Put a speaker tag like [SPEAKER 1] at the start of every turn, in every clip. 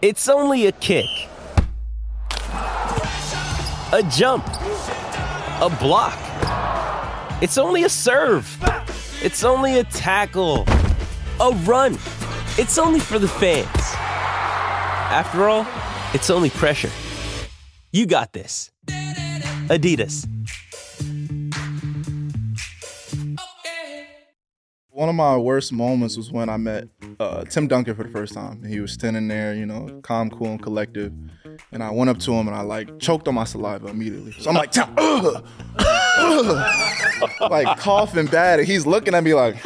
[SPEAKER 1] It's only a kick, a jump, a block. It's only a serve. It's only a tackle, a run. It's only for the fans. After all, it's only pressure. You got this. Adidas.
[SPEAKER 2] One of my worst moments was when I met uh, Tim Duncan for the first time. He was standing there, you know, calm, cool, and collective. And I went up to him and I like choked on my saliva immediately. So I'm like, Tim, ugh, ugh, like coughing bad. And he's looking at me like,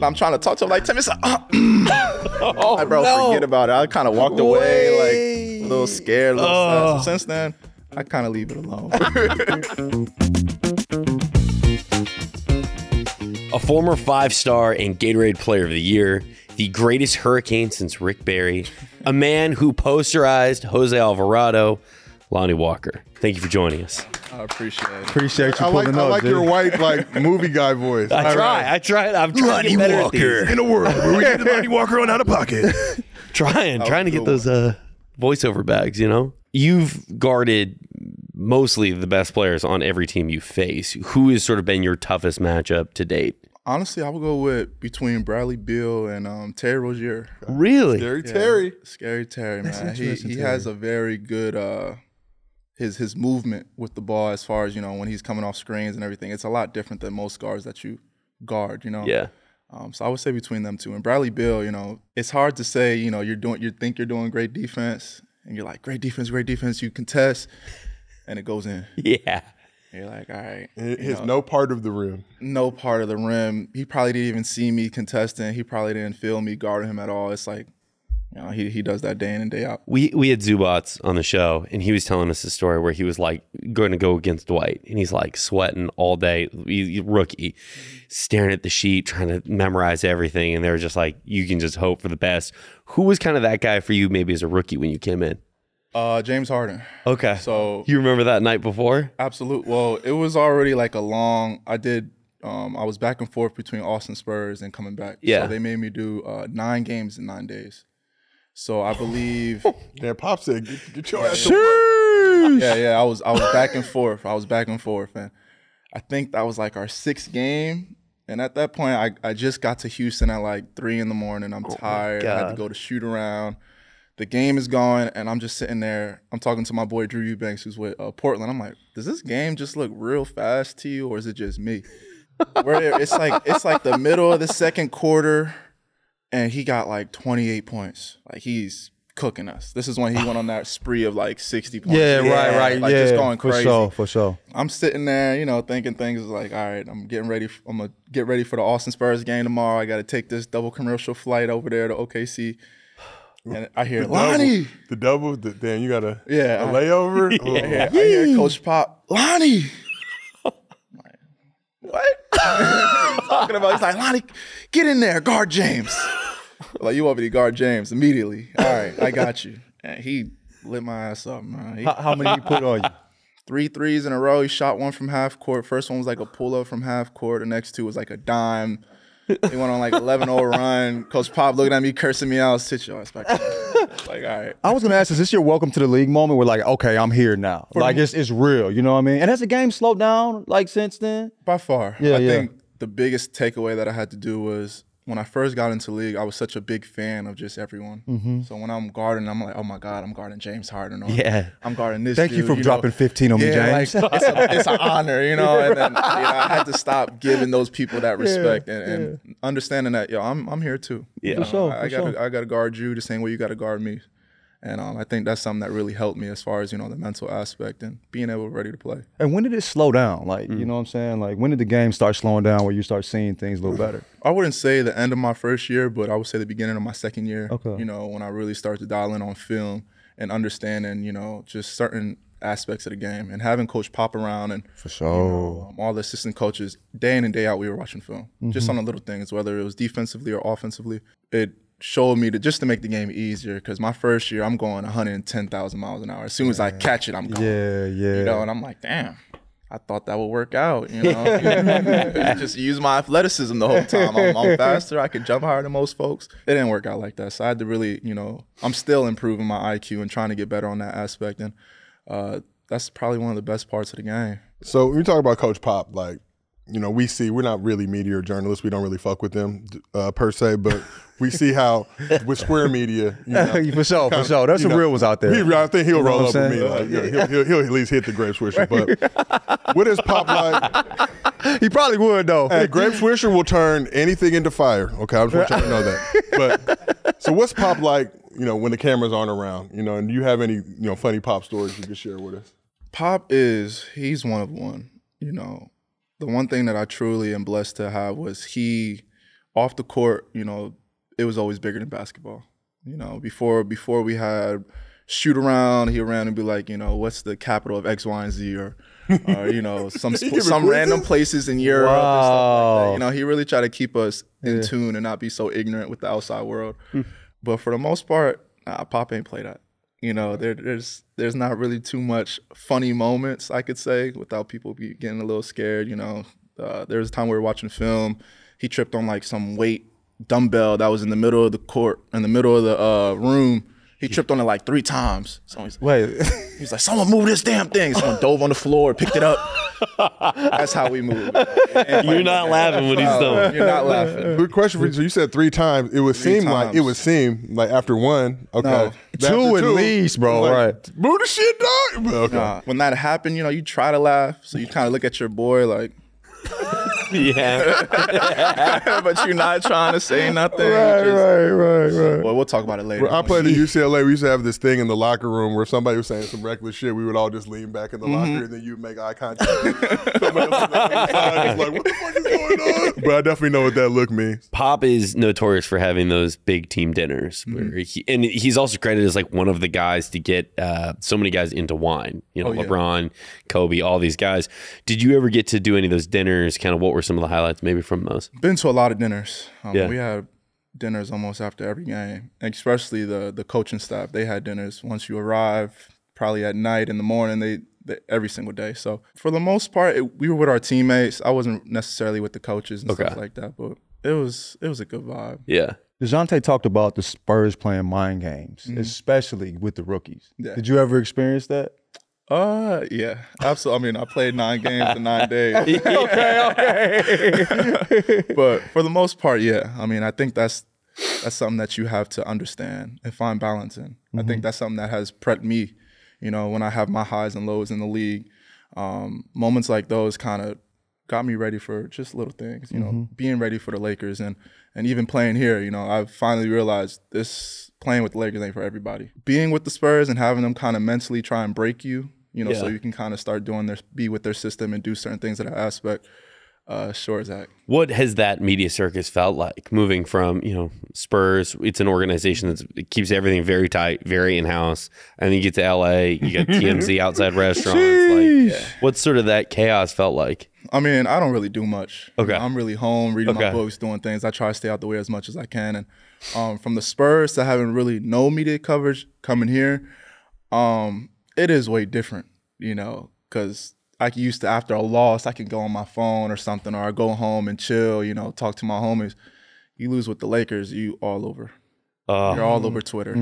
[SPEAKER 2] I'm trying to talk to him like Tim. It's like, uh, oh, like, bro,
[SPEAKER 3] no.
[SPEAKER 2] forget about it. I kind of walked away like a little scared, a little sad. So since then, I kind of leave it alone.
[SPEAKER 4] A former five star and Gatorade Player of the Year, the greatest hurricane since Rick Barry, a man who posterized Jose Alvarado, Lonnie Walker. Thank you for joining us.
[SPEAKER 2] I appreciate it.
[SPEAKER 3] Appreciate you
[SPEAKER 5] I like
[SPEAKER 3] pulling
[SPEAKER 5] I
[SPEAKER 3] up,
[SPEAKER 5] like
[SPEAKER 3] dude.
[SPEAKER 5] your white like movie guy voice.
[SPEAKER 4] I
[SPEAKER 5] All
[SPEAKER 4] try.
[SPEAKER 5] right.
[SPEAKER 4] I tried. I'm trying to get better at these.
[SPEAKER 5] in a world where we get Lonnie Walker on out of pocket.
[SPEAKER 4] Trying, trying to get those uh, voiceover bags. You know, you've guarded mostly the best players on every team you face. Who has sort of been your toughest matchup to date?
[SPEAKER 2] Honestly, I would go with between Bradley Beal and um, Terry Rozier.
[SPEAKER 4] Really?
[SPEAKER 5] Terry Terry.
[SPEAKER 2] Scary Terry, man. He he
[SPEAKER 3] Terry.
[SPEAKER 2] has a very good uh his his movement with the ball as far as, you know, when he's coming off screens and everything. It's a lot different than most guards that you guard, you know.
[SPEAKER 4] Yeah.
[SPEAKER 2] Um, so I would say between them two. And Bradley Beal, you know, it's hard to say, you know, you're doing you think you're doing great defense and you're like, great defense, great defense, you contest and it goes in.
[SPEAKER 4] Yeah.
[SPEAKER 2] You're like, all right.
[SPEAKER 5] It
[SPEAKER 2] you know,
[SPEAKER 5] no part of the rim.
[SPEAKER 2] no part of the rim. He probably didn't even see me contesting. He probably didn't feel me guarding him at all. It's like, you know, he he does that day in and day out.
[SPEAKER 4] we we had Zubac on the show, and he was telling us a story where he was like going to go against Dwight, and he's like sweating all day, he- rookie, staring at the sheet, trying to memorize everything, and they were just like, you can just hope for the best. Who was kind of that guy for you, maybe as a rookie when you came in?
[SPEAKER 2] Uh, James Harden.
[SPEAKER 4] Okay,
[SPEAKER 2] So
[SPEAKER 4] you remember that night before?
[SPEAKER 2] absolute. Well, it was already like a long. I did. Um, I was back and forth between Austin Spurs and coming back.
[SPEAKER 4] Yeah.
[SPEAKER 2] So they made me do uh, nine games in nine days. So I believe.
[SPEAKER 5] Damn, Pop said, get, get your ass
[SPEAKER 2] yeah, yeah. I was I was back and forth. I was back and forth, and I think that was like our sixth game. And at that point, I, I just got to Houston at like three in the morning. I'm tired. I had to go to shoot around. The game is going, and I'm just sitting there. I'm talking to my boy Drew Eubanks, who's with uh, Portland. I'm like, does this game just look real fast to you, or is it just me? Where it's like it's like the middle of the second quarter, and he got like 28 points. Like he's cooking us. This is when he went on that spree of like 60 points.
[SPEAKER 3] Yeah, right, right.
[SPEAKER 2] Like
[SPEAKER 3] yeah,
[SPEAKER 2] just going crazy.
[SPEAKER 3] for sure, for sure.
[SPEAKER 2] I'm sitting there, you know, thinking things like, all right, I'm getting ready. I'm gonna get ready for the Austin Spurs game tomorrow. I got to take this double commercial flight over there to OKC. And I hear Lonnie.
[SPEAKER 5] The double, the, damn, you got a,
[SPEAKER 2] Yeah,
[SPEAKER 5] a
[SPEAKER 2] I-
[SPEAKER 5] layover?
[SPEAKER 2] Oh, I hear, I hear Coach Pop, Lonnie. I'm like, what? Talking about, he's like, Lonnie, get in there, guard James. like, you want me to guard James immediately? All right, I got you. And he lit my ass up, man. He-
[SPEAKER 3] How, how many he put on you?
[SPEAKER 2] three threes in a row. He shot one from half court. First one was like a pull up from half court. The next two was like a dime. He went on like 11 0 run. Coach Pop looking at me, cursing me out. Sit your ass back. like, all right.
[SPEAKER 3] I was gonna ask, is this your welcome to the league moment? Where like, okay, I'm here now. like it's it's real. You know what I mean? And has the game slowed down like since then?
[SPEAKER 2] By far.
[SPEAKER 3] Yeah,
[SPEAKER 2] I
[SPEAKER 3] yeah.
[SPEAKER 2] think the biggest takeaway that I had to do was when I first got into league, I was such a big fan of just everyone.
[SPEAKER 3] Mm-hmm.
[SPEAKER 2] So when I'm guarding, I'm like, oh my God, I'm guarding James Harden. Or
[SPEAKER 4] Yeah.
[SPEAKER 2] I'm guarding this
[SPEAKER 3] Thank you for
[SPEAKER 2] know.
[SPEAKER 3] dropping 15 on me, James.
[SPEAKER 2] like, it's, a, it's an honor, you know. And then you know, I had to stop giving those people that respect and, and understanding that yo, I'm I'm here too.
[SPEAKER 4] Yeah.
[SPEAKER 2] You
[SPEAKER 4] For
[SPEAKER 2] know,
[SPEAKER 3] sure,
[SPEAKER 2] I, I gotta
[SPEAKER 3] sure.
[SPEAKER 2] I gotta guard you the same way you gotta guard me. And um, I think that's something that really helped me as far as you know the mental aspect and being able ready to play.
[SPEAKER 3] And when did it slow down? Like, you know what I'm saying? Like, when did the game start slowing down where you start seeing things a little better?
[SPEAKER 2] I wouldn't say the end of my first year, but I would say the beginning of my second year.
[SPEAKER 3] Okay.
[SPEAKER 2] You know, when I really started to dial in on film and understanding, you know, just certain aspects of the game and having Coach Pop around and
[SPEAKER 3] For sure.
[SPEAKER 2] um, all the assistant coaches day in and day out we were watching film just on the little things whether it was defensively or offensively it showed me to just to make the game easier because my first year i'm going 110000 miles an hour as soon as i catch it i'm going
[SPEAKER 3] Yeah, yeah.
[SPEAKER 2] you know and i'm like damn I thought that would work out, you know. just use my athleticism the whole time. I'm, I'm faster. I can jump higher than most folks. It didn't work out like that. So I had to really, you know, I'm still improving my IQ and trying to get better on that aspect. And uh, that's probably one of the best parts of the game.
[SPEAKER 5] So when we talk about Coach Pop, like, you know, we see we're not really media journalists. We don't really fuck with them uh, per se, but we see how with Square Media, you know,
[SPEAKER 3] for sure, for
[SPEAKER 5] kinda,
[SPEAKER 3] sure. There's some
[SPEAKER 5] know,
[SPEAKER 3] real ones out there.
[SPEAKER 5] He, I think he'll
[SPEAKER 3] You know
[SPEAKER 5] roll up
[SPEAKER 3] I'm
[SPEAKER 5] with me. Like, yeah, he'll, he'll, he'll at least hit the grape swisher. But what is Pop like?
[SPEAKER 3] he probably would though.
[SPEAKER 5] Hey, grape swisher will turn anything into fire. Okay, I just want you to know that. But so what's Pop like? You know, when the cameras aren't around. You know, and do you have any you know funny Pop stories you can share with us?
[SPEAKER 2] Pop is he's one of one. You know, the one thing that I truly am blessed to have was he off the court. You know, it was always bigger than basketball. You know, before before we had shoot around, he ran and be like, you know, what's the capital of X, Y, and Z, or, or you know, some sp- some random places in Europe. And stuff like that. You know, he really tried to keep us in tune and not be so ignorant with the outside world. Hmm. But for the most part, nah, Pop ain't play that. You know, there, there's there's not really too much funny moments I could say without people be getting a little scared. You know, uh, there was a time we were watching film. He tripped on like some weight dumbbell that was in the middle of the court, in the middle of the uh, room. He tripped on it like three times. So he's,
[SPEAKER 3] Wait,
[SPEAKER 2] he's like, "Someone move this damn thing!" Someone dove on the floor, picked it up. That's how we move.
[SPEAKER 4] You're not laughing when he's uh, done.
[SPEAKER 2] You're not laughing.
[SPEAKER 5] Good question for you. So you said three times. It would
[SPEAKER 2] Three
[SPEAKER 5] seem like it
[SPEAKER 2] times.
[SPEAKER 5] would seem like after one. Okay,
[SPEAKER 2] No.
[SPEAKER 5] After
[SPEAKER 3] Two at least, bro,
[SPEAKER 5] like,
[SPEAKER 3] right.
[SPEAKER 5] Move the shit, dog. Okay.
[SPEAKER 2] Nah, when that happened, you know, you try to laugh, so you kind of look at your boy like,
[SPEAKER 4] Yeah.
[SPEAKER 2] but you're not trying to say nothing.
[SPEAKER 5] Right,
[SPEAKER 2] just-
[SPEAKER 5] right, right, right.
[SPEAKER 2] Well, we'll talk about it later.
[SPEAKER 5] I played at UCLA. We used to have this thing in the locker room where somebody was saying some reckless shit, we would all just lean back in the
[SPEAKER 2] Mm-hmm.
[SPEAKER 5] locker and then you'd make eye contact. somebody else was on the side, just like, what the fuck is going on? But I definitely know what that look means.
[SPEAKER 4] Pop is notorious for having those big team dinners,
[SPEAKER 2] Mm-hmm.
[SPEAKER 4] where he, and he's also credited as like one of the guys to get uh, so many guys into wine. You know,
[SPEAKER 2] Oh, yeah.
[SPEAKER 4] LeBron, Kobe, all these guys. Did you ever get to do any of those dinners? Kind of what were some of the highlights, maybe from those?
[SPEAKER 2] Been to a lot of dinners. Um,
[SPEAKER 4] Yeah.
[SPEAKER 2] We had dinners almost after every game, especially the the coaching staff. They had dinners once you arrive, probably at night in the morning. They, they every single day. So for the most part, it, we were with our teammates. I wasn't necessarily with the coaches and stuff like that, but it was it was a good vibe.
[SPEAKER 4] Yeah.
[SPEAKER 3] Dejounte talked about the Spurs playing mind games, especially with the rookies.
[SPEAKER 2] Yeah.
[SPEAKER 3] Did you ever experience that?
[SPEAKER 2] Uh, yeah, absolutely. I mean, I played nine games in nine days. Okay, okay. but for the most part, yeah. I mean, I think that's that's something that you have to understand and find balance in. I think that's something that has prepped me. You know, when I have my highs and lows in the league, um, moments like those kind of got me ready for just little things. You know, mm-hmm. being ready for the Lakers and and even playing here. You know, I've finally realized this playing with the Lakers ain't for everybody. Being with the Spurs and having them kind of mentally try and break you. You know, so you can kind of start doing their be with their system and do certain things in that aspect. Uh, sure as.
[SPEAKER 4] What has that media circus felt like moving from, you know, Spurs? It's an organization that keeps everything very tight, very in house. And then you get to LA, you got TMZ outside restaurants. Like, what's sort of that chaos felt like?
[SPEAKER 2] I mean, I don't really do much.
[SPEAKER 4] Okay.
[SPEAKER 2] I'm really home, reading my books, doing things. I try to stay out the way as much as I can. And um, from the Spurs to having really no media coverage coming here, um, it is way different, you know, because I used to, after a loss, I can go on my phone or something, or I go home and chill, you know, talk to my homies. You lose with the Lakers, you all over.
[SPEAKER 4] Uh,
[SPEAKER 2] You're all over Twitter.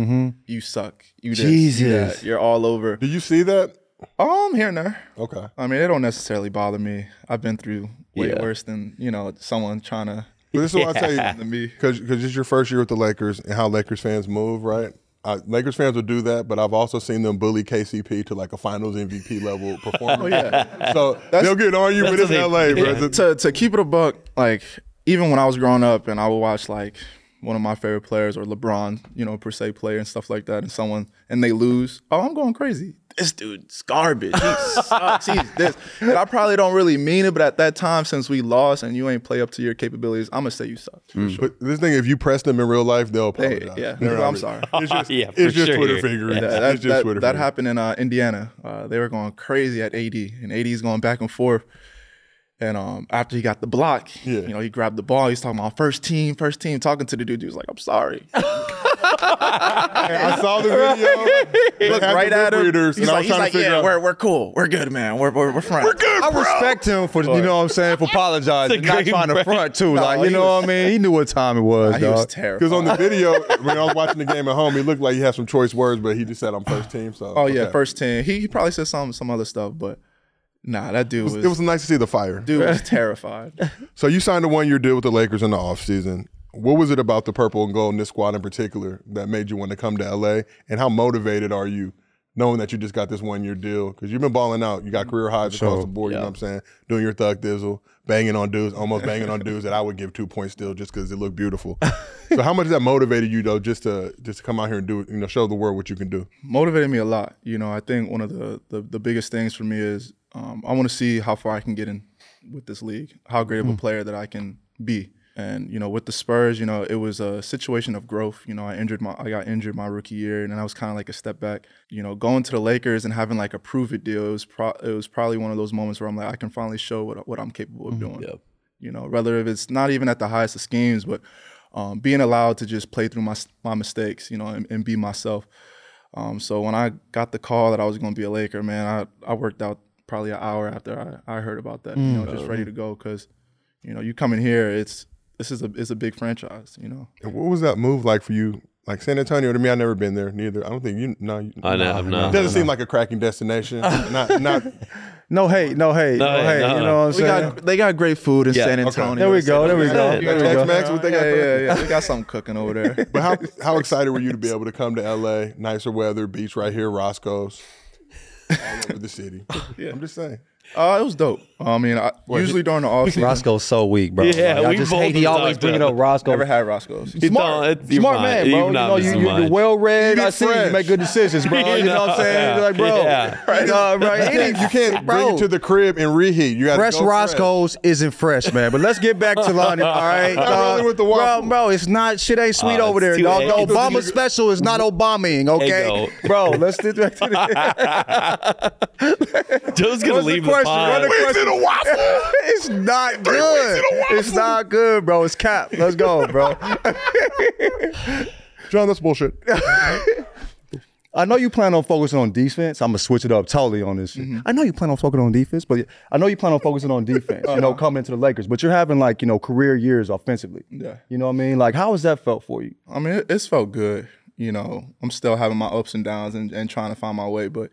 [SPEAKER 2] You suck. You this, you
[SPEAKER 3] Jesus.
[SPEAKER 2] that. You're all over.
[SPEAKER 5] Do you see that?
[SPEAKER 2] Um, here and there.
[SPEAKER 5] Okay.
[SPEAKER 2] I mean, it don't necessarily bother me. I've been through way
[SPEAKER 4] Yeah.
[SPEAKER 2] worse than you know someone trying to
[SPEAKER 5] But this is what I tell you.
[SPEAKER 2] than me.
[SPEAKER 5] because it's your first year with the Lakers and how Lakers fans move, right? Uh, Lakers fans will do that, but I've also seen them bully KCP to like a Finals MVP level performance.
[SPEAKER 2] Oh yeah.
[SPEAKER 5] So they'll get on you, but
[SPEAKER 4] that's
[SPEAKER 5] it's
[SPEAKER 4] what
[SPEAKER 5] LA,
[SPEAKER 4] they-
[SPEAKER 5] bro.
[SPEAKER 4] yeah.
[SPEAKER 5] It's-
[SPEAKER 2] to to keep it a buck, like even when I was growing up and I would watch like one of my favorite players or LeBron, you know, per se player and stuff like that, and someone and they lose, oh, I'm going crazy. This dude's garbage. He sucks. He's this. And I probably don't really mean it, but at that time, since we lost and you ain't play up to your capabilities, I'm gonna say you suck. For sure.
[SPEAKER 5] But this thing, if you press them in real life, they'll
[SPEAKER 2] Hey,
[SPEAKER 5] apologize.
[SPEAKER 2] yeah,
[SPEAKER 5] They're
[SPEAKER 2] I'm sorry.
[SPEAKER 5] It's just,
[SPEAKER 4] Yeah,
[SPEAKER 5] it's just
[SPEAKER 4] sure.
[SPEAKER 5] Twitter
[SPEAKER 4] Yeah,
[SPEAKER 5] fingering.
[SPEAKER 2] Yeah, that,
[SPEAKER 5] it's just
[SPEAKER 2] that,
[SPEAKER 5] Twitter
[SPEAKER 2] that happened in uh, Indiana. Uh, they were going crazy at AD, and AD's going back and forth. And um, after he got the block,
[SPEAKER 5] Yeah.
[SPEAKER 2] you know, he grabbed the ball. He's talking about first team, first team, talking to the dude. He was like, "I'm sorry."
[SPEAKER 5] I saw the video.
[SPEAKER 2] Look right at him.
[SPEAKER 5] readers,
[SPEAKER 2] He's
[SPEAKER 5] and I
[SPEAKER 2] like,
[SPEAKER 5] was trying
[SPEAKER 2] like
[SPEAKER 5] to figure
[SPEAKER 2] yeah,
[SPEAKER 5] out.
[SPEAKER 2] we're, we're cool. We're good, man. We're, we're, we're friends. We're good,
[SPEAKER 3] I respect him for you know what I'm saying for apologizing, not trying to front too.
[SPEAKER 2] No,
[SPEAKER 3] like you know
[SPEAKER 2] was-
[SPEAKER 3] what I mean. He knew what time it was.
[SPEAKER 2] He was terrible.
[SPEAKER 5] Because on the video, when I was watching the game at home, he looked like he had some choice words, but he just said I'm first team. So
[SPEAKER 2] Oh yeah, first team. He, he probably said some some other stuff, but nah, that dude was,
[SPEAKER 5] It was nice to see the fire.
[SPEAKER 2] dude was terrified.
[SPEAKER 5] So you signed a one year deal with the Lakers in the offseason. What was it about the purple and gold in this squad in particular that made you want to come to LA? And how motivated are you knowing that you just got this one year deal? Because you've been balling out. You got career highs across the board, you know what I'm saying? Doing your thug dizzle, banging on dudes, almost banging on dudes that I would give two points still just because it looked beautiful. so how much that motivated you though, just to just to come out here and do it, you know, show the world what you can do?
[SPEAKER 2] motivated me a lot. You know, I think one of the the, the biggest things for me is um, I want to see how far I can get in with this league, how great of a player that I can be. And you know, with the Spurs, you know, it was a situation of growth. You know, I injured my I got injured my rookie year, and then I was kind of like a step back. You know, going to the Lakers and having like a prove it deal, it was pro- it was probably one of those moments where I'm like, I can finally show what what I'm capable of doing.
[SPEAKER 4] Yep.
[SPEAKER 2] You know, whether if it's not even at the highest of schemes, but um, being allowed to just play through my my mistakes, you know, and, and be myself. Um, so when I got the call that I was going to be a Laker, man, I, I worked out probably an hour after I, I heard about that. You know, just ready to go because, you know, you come in here, it's this is a it's a big franchise. You know,
[SPEAKER 5] And what was that move like for you? Like San Antonio to me, I've never been there neither. I don't think you. No, you,
[SPEAKER 4] I know, I'm
[SPEAKER 5] It
[SPEAKER 4] not.
[SPEAKER 5] doesn't seem like a cracking destination. not not
[SPEAKER 3] No hate, no hate, no,
[SPEAKER 4] No,
[SPEAKER 3] hate.
[SPEAKER 4] no,
[SPEAKER 3] you know what I'm
[SPEAKER 2] we
[SPEAKER 3] saying?
[SPEAKER 2] got they got great food in
[SPEAKER 4] Yeah,
[SPEAKER 2] San
[SPEAKER 4] okay.
[SPEAKER 2] Antonio.
[SPEAKER 3] There we go, there we
[SPEAKER 4] go.
[SPEAKER 3] go.
[SPEAKER 5] You got
[SPEAKER 3] There we go.
[SPEAKER 5] Tex-Mex? What they got
[SPEAKER 2] yeah, yeah, yeah. They got something cooking over there.
[SPEAKER 5] But how how excited were you to be able to come to LA? Nicer weather, beach right here, Roscoe's, all over the city. yeah, I'm just saying.
[SPEAKER 2] Uh, it was dope. I mean, I, usually during the off season,
[SPEAKER 3] Roscoe's so weak, bro.
[SPEAKER 4] Yeah,
[SPEAKER 3] Like, I
[SPEAKER 4] we
[SPEAKER 3] just
[SPEAKER 4] both
[SPEAKER 3] hate he always
[SPEAKER 4] talked
[SPEAKER 3] bringing
[SPEAKER 4] about
[SPEAKER 3] up Roscoe.
[SPEAKER 2] never had Roscoe's.
[SPEAKER 4] You
[SPEAKER 3] Smart,
[SPEAKER 4] don't-
[SPEAKER 3] smart man, bro. You
[SPEAKER 4] not
[SPEAKER 3] know,
[SPEAKER 4] been
[SPEAKER 3] you,
[SPEAKER 4] so
[SPEAKER 3] you, you're well read.
[SPEAKER 5] You
[SPEAKER 3] I
[SPEAKER 5] get
[SPEAKER 3] see you make good decisions, bro. You know what I'm saying?
[SPEAKER 4] Yeah.
[SPEAKER 3] Like, bro,
[SPEAKER 4] Yeah.
[SPEAKER 3] right, uh, right.
[SPEAKER 5] You can't, you can't
[SPEAKER 3] bro,
[SPEAKER 5] bring it to the crib and reheat. You got
[SPEAKER 3] Fresh
[SPEAKER 5] to go
[SPEAKER 3] Roscoe's isn't fresh, man. But let's get back to Lonnie, all right?
[SPEAKER 5] Not really with the
[SPEAKER 3] bro, bro, it's not shit ain't sweet
[SPEAKER 4] Uh,
[SPEAKER 3] over there,
[SPEAKER 4] too
[SPEAKER 3] dog. The
[SPEAKER 4] eggy.
[SPEAKER 3] Obama special is not Obamaing, okay? Bro, let's get back to the
[SPEAKER 4] Joe's gonna
[SPEAKER 3] What's
[SPEAKER 4] leave
[SPEAKER 3] the question? the question? It's not good. It's not good, bro. It's cap. Let's go, bro.
[SPEAKER 5] John, that's bullshit.
[SPEAKER 3] I know you plan on focusing on defense. I'm gonna switch it up totally on this. shit. Mm-hmm. I know you plan on focusing on defense, but I know you plan on focusing on defense. You know, uh-huh. coming into the Lakers, but you're having like you know career years offensively.
[SPEAKER 2] Yeah.
[SPEAKER 3] You know what I mean? Like, how has that felt for you?
[SPEAKER 2] I mean, it, it's felt good. You know, I'm still having my ups and downs and, and trying to find my way, but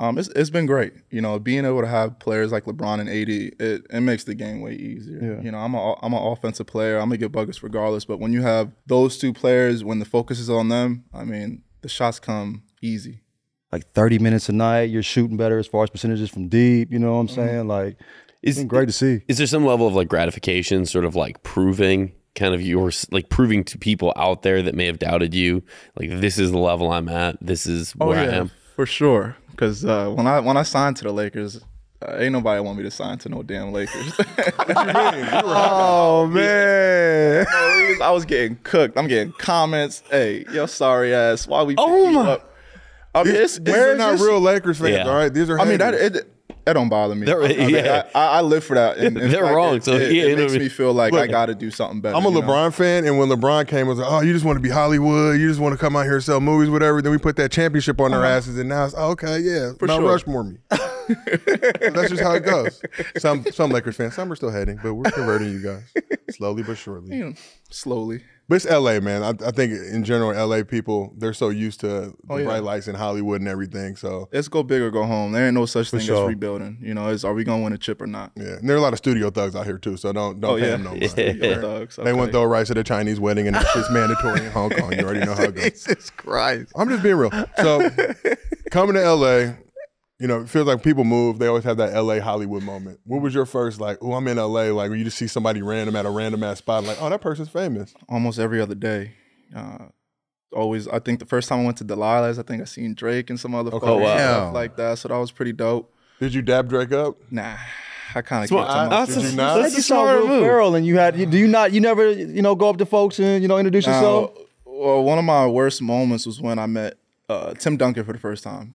[SPEAKER 2] um, it's it's been great. You know, being able to have players like LeBron and AD, it, it makes the game way easier. You know, I'm a I'm an offensive player. I'm gonna get buckets regardless. But when you have those two players, when the focus is on them, I mean, the shots come easy.
[SPEAKER 3] Like 30 minutes a night, you're shooting better as far as percentages from deep. You know what I'm saying? Like, it's been great to see.
[SPEAKER 4] Is there some level of like gratification, sort of like proving kind of your like proving to people out there that may have doubted you, like this is the level I'm at, this is where I am.
[SPEAKER 2] for sure. Because uh, when I when I signed to the Lakers, uh, ain't nobody want me to sign to no damn Lakers.
[SPEAKER 3] Oh man.
[SPEAKER 2] I was getting cooked. I'm getting comments. Hey, yo, sorry ass. Why we?
[SPEAKER 4] Oh
[SPEAKER 2] pick you
[SPEAKER 4] my-
[SPEAKER 2] up? I mean, it's,
[SPEAKER 5] These
[SPEAKER 2] where
[SPEAKER 5] are
[SPEAKER 2] is
[SPEAKER 5] not
[SPEAKER 2] this-
[SPEAKER 5] real Lakers fans,
[SPEAKER 4] Yeah.
[SPEAKER 5] all right? These are.
[SPEAKER 2] I mean, that it, that don't bother me.
[SPEAKER 4] They're-
[SPEAKER 2] I, mean,
[SPEAKER 4] yeah.
[SPEAKER 2] I, I live for that. And, in
[SPEAKER 4] They're
[SPEAKER 2] fact,
[SPEAKER 4] wrong,
[SPEAKER 2] It,
[SPEAKER 4] so
[SPEAKER 2] it,
[SPEAKER 4] yeah,
[SPEAKER 2] it
[SPEAKER 4] you know
[SPEAKER 2] makes me feel like
[SPEAKER 5] Look,
[SPEAKER 2] I got to do something better.
[SPEAKER 5] I'm a
[SPEAKER 2] you know?
[SPEAKER 5] LeBron fan, and when LeBron came, I was like, "Oh, you just want to be Hollywood. You just want to come out here sell movies, whatever." Then we put that championship on their uh-huh. asses, and now it's oh, okay, yeah, Mount
[SPEAKER 2] sure.
[SPEAKER 5] Rushmore me. That's just how it goes. Some some Lakers fans, some are still heading, but we're converting you guys slowly but surely.
[SPEAKER 2] You slowly.
[SPEAKER 5] But it's LA, man. I, I think in general, LA people they're so used to the
[SPEAKER 2] Oh, yeah.
[SPEAKER 5] bright lights in Hollywood and everything. So
[SPEAKER 2] let's go big or go home. There ain't no such thing
[SPEAKER 3] sure.
[SPEAKER 2] as rebuilding. You know, it's are we gonna win a chip or not?
[SPEAKER 5] yeah, and there are a lot of studio thugs out here too. So don't don't
[SPEAKER 2] Oh
[SPEAKER 5] pay
[SPEAKER 2] yeah,
[SPEAKER 5] them no mind.
[SPEAKER 2] Studio thugs.
[SPEAKER 5] They want
[SPEAKER 2] okay.
[SPEAKER 5] throw rights at a Chinese wedding, and it's just mandatory in Hong Kong. You already know how it goes.
[SPEAKER 3] Jesus Christ.
[SPEAKER 5] I'm just being real. So coming to LA, you know, it feels like people move. They always have that LA Hollywood moment. What was your first like? Oh, I'm in LA. Like when you just see somebody random at a random ass spot, like, oh, that person's famous.
[SPEAKER 2] almost every other day. Uh, always, I think the first time I went to Delilah's, I think I seen Drake and some other folks
[SPEAKER 4] wow.
[SPEAKER 2] stuff like that. So that was pretty dope.
[SPEAKER 5] Did you dab Drake up?
[SPEAKER 2] Nah, I kind of
[SPEAKER 4] Smart.
[SPEAKER 2] kept to
[SPEAKER 4] I-
[SPEAKER 2] myself.
[SPEAKER 5] Did you not?
[SPEAKER 4] That's
[SPEAKER 3] you
[SPEAKER 4] a
[SPEAKER 3] saw
[SPEAKER 4] smart
[SPEAKER 3] Will
[SPEAKER 4] move.
[SPEAKER 3] Ferrell and you had you, do you not you never you know go up to folks and you know introduce yourself?
[SPEAKER 2] Well, one of my worst moments was when I met uh, Tim Duncan for the first time.